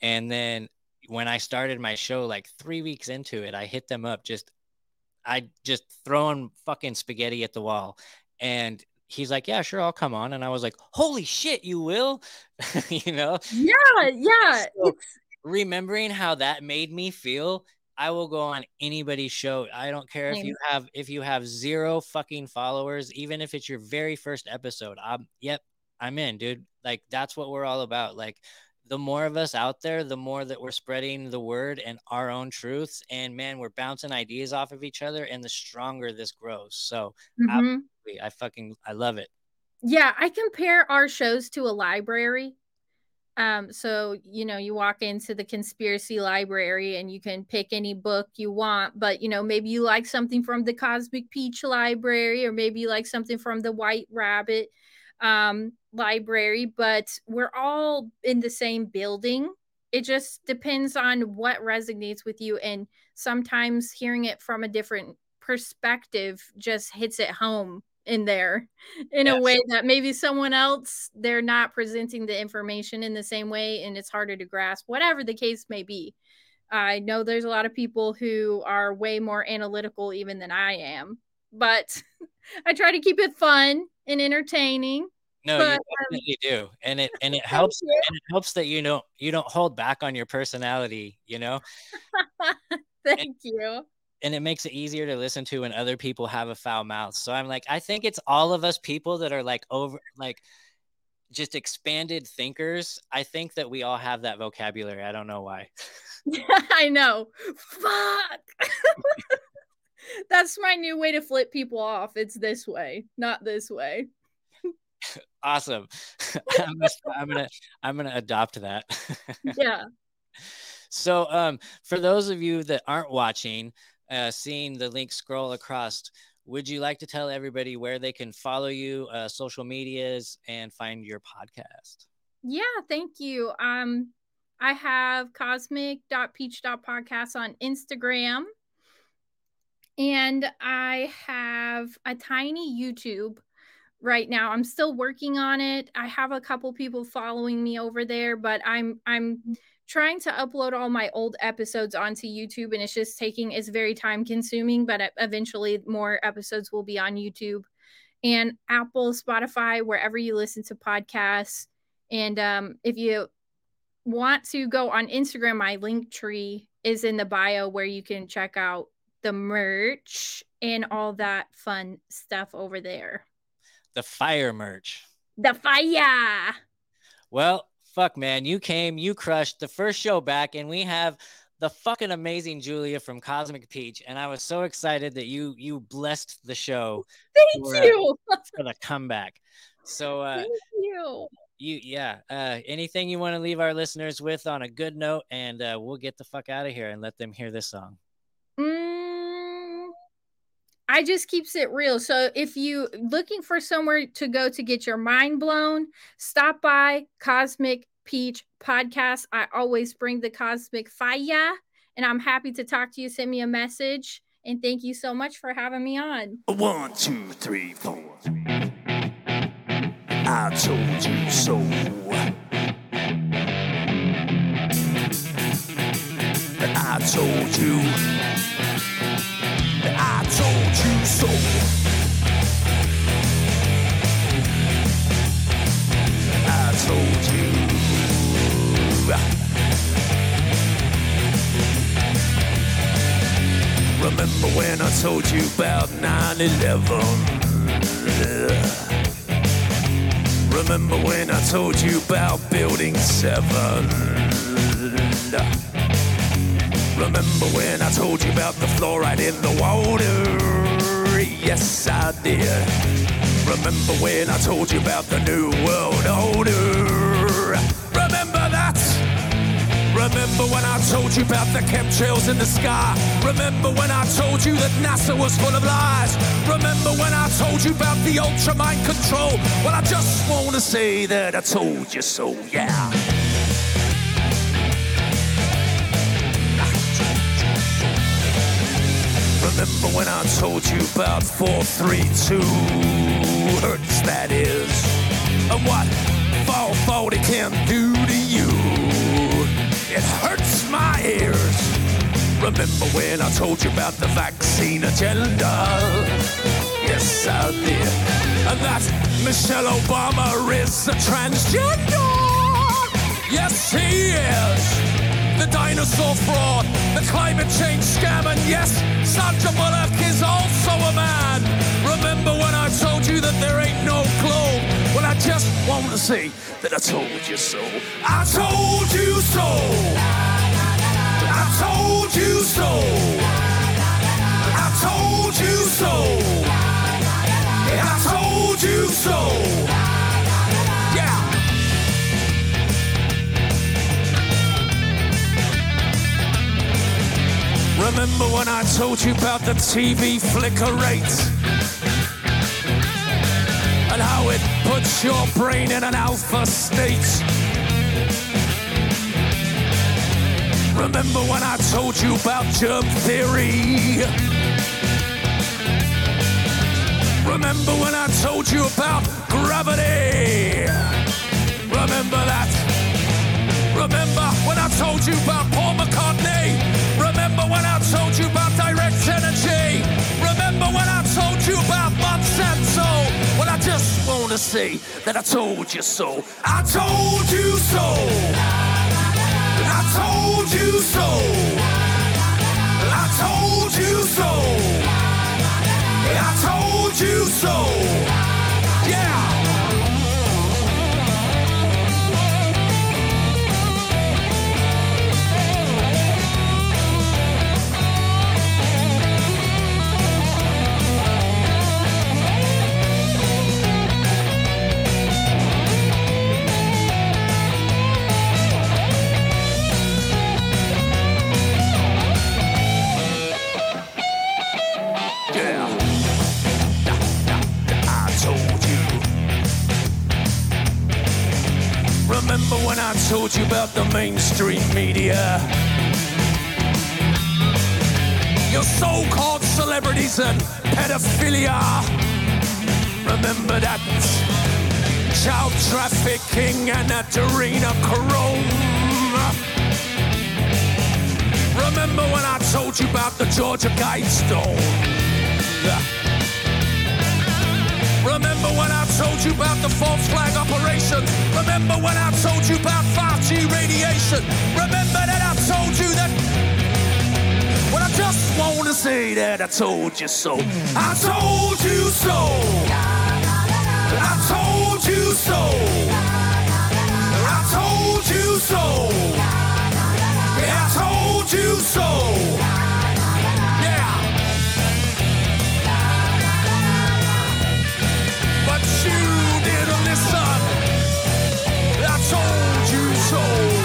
[SPEAKER 6] And then when I started my show, like three weeks into it, I hit them up just I just throwing fucking spaghetti at the wall. And he's like, Yeah, sure, I'll come on. And I was like, Holy shit, you will. you know,
[SPEAKER 7] Yeah, yeah.
[SPEAKER 6] So, remembering how that made me feel, I will go on anybody's show. I don't care if you have if you have zero fucking followers, even if it's your very first episode. I'm yep, I'm in, dude. Like that's what we're all about. Like the more of us out there, the more that we're spreading the word and our own truths. And man, we're bouncing ideas off of each other, and the stronger this grows. So
[SPEAKER 7] Mhm.
[SPEAKER 6] absolutely, I fucking I love it.
[SPEAKER 7] Yeah, I compare our shows to a library. Um, so you know, you walk into the conspiracy library and you can pick any book you want, but you know, maybe you like something from the Cosmic Peach library, or maybe you like something from the White Rabbit um library, but we're all in the same building. It just depends on what resonates with you, and sometimes hearing it from a different perspective just hits it home in there in a way that maybe someone else they're not presenting the information in the same way and it's harder to grasp whatever the case may be i know there's a lot of people who are way more analytical even than i am but i try to keep it fun and entertaining
[SPEAKER 6] No,
[SPEAKER 7] But,
[SPEAKER 6] you
[SPEAKER 7] um,
[SPEAKER 6] definitely do, and it and it helps
[SPEAKER 7] you.
[SPEAKER 6] and it helps that you don't you don't hold back on your personality, you know,
[SPEAKER 7] thank you
[SPEAKER 6] and it makes it easier to listen to when other people have a foul mouth. So I'm like, I think it's all of us people that are like over like just expanded thinkers. I think that we all have that vocabulary. I don't know why.
[SPEAKER 7] i know fuck that's my new way to flip people off it's this way not this way
[SPEAKER 6] Awesome. I'm gonna, I'm gonna I'm gonna adopt that.
[SPEAKER 7] yeah
[SPEAKER 6] So, um, for those of you that aren't watching, uh, seeing the link scroll across, would you like to tell everybody where they can follow you, uh, social medias, and find your podcast?
[SPEAKER 7] Yeah, thank you. Um, I have cosmic.peach.podcast on Instagram. And I have a tiny YouTube right now. I'm still working on it. I have a couple people following me over there, but I'm I'm trying to upload all my old episodes onto YouTube, and it's just taking it's very time consuming. But eventually, more episodes will be on YouTube and Apple, Spotify, wherever you listen to podcasts. And um, if you want to go on Instagram, my link tree is in the bio where you can check out the merch and all that fun stuff over there.
[SPEAKER 6] The fire merch.
[SPEAKER 7] The fire.
[SPEAKER 6] Well, fuck, man. You came, you crushed the first show back, and we have the fucking amazing Julia from Cosmic Peach. And I was so excited that you you blessed the show
[SPEAKER 7] Thank
[SPEAKER 6] for, uh,
[SPEAKER 7] you.
[SPEAKER 6] for the comeback. So uh
[SPEAKER 7] Thank you.
[SPEAKER 6] you yeah, uh anything you want to leave our listeners with on a good note, and uh we'll get the fuck out of here and let them hear this song.
[SPEAKER 7] I just keeps it real. So if you looking for somewhere to go to get your mind blown, stop by Cosmic Peach Podcast. I always bring the cosmic fire, and I'm happy to talk to you. Send me a message, and thank you so much for having me on.
[SPEAKER 8] One, two, three, four. I told you so. I told you. Remember when I told you about 9 11? Remember when I told you about Building 7? Remember when I told you about the fluoride in the water? Yes, I did. Remember when I told you about the New World Order? Remember that? Remember when I told you about the chemtrails in the sky? Remember when I told you that NASA was full of lies? Remember when I told you about the ultra mind control? Well, I just want to say that I told you so, yeah. Remember when I told you about 432 hertz, that is, and what 440 can do to you? It hurts my ears. Remember when I told you about the vaccine agenda? Yes, I did. And that Michelle Obama is a transgender. Yes, he is. The dinosaur fraud, the climate change scam, and yes, Sandra Bullock is also a man. Remember when I told you that there ain't no globe? Well, I just want to say that I told you so. I told you so. I told you so. I told you so. I told you so. Remember when I told you about the TV flicker rate? And how it puts your brain in an alpha state? Remember when I told you about germ theory? Remember when I told you about gravity? Remember that? Remember when I told you about Paul McCartney? Remember when I told you about direct energy? Remember when I told you about Monsanto? Well, I just want to say that I told you so. I told you so. I told you so. I told you so. I told you so. Told you about the mainstream media? Your so-called celebrities and pedophilia. Remember that child trafficking and adrenochrome. Remember when I told you about the Georgia Guidestone? Remember when I told you about the false flag operation? Remember when I told you about 5G radiation? Remember that I told you that? Well, I just want to say that I told you so. I told you so. I told you so. I told you so. I told you so. soul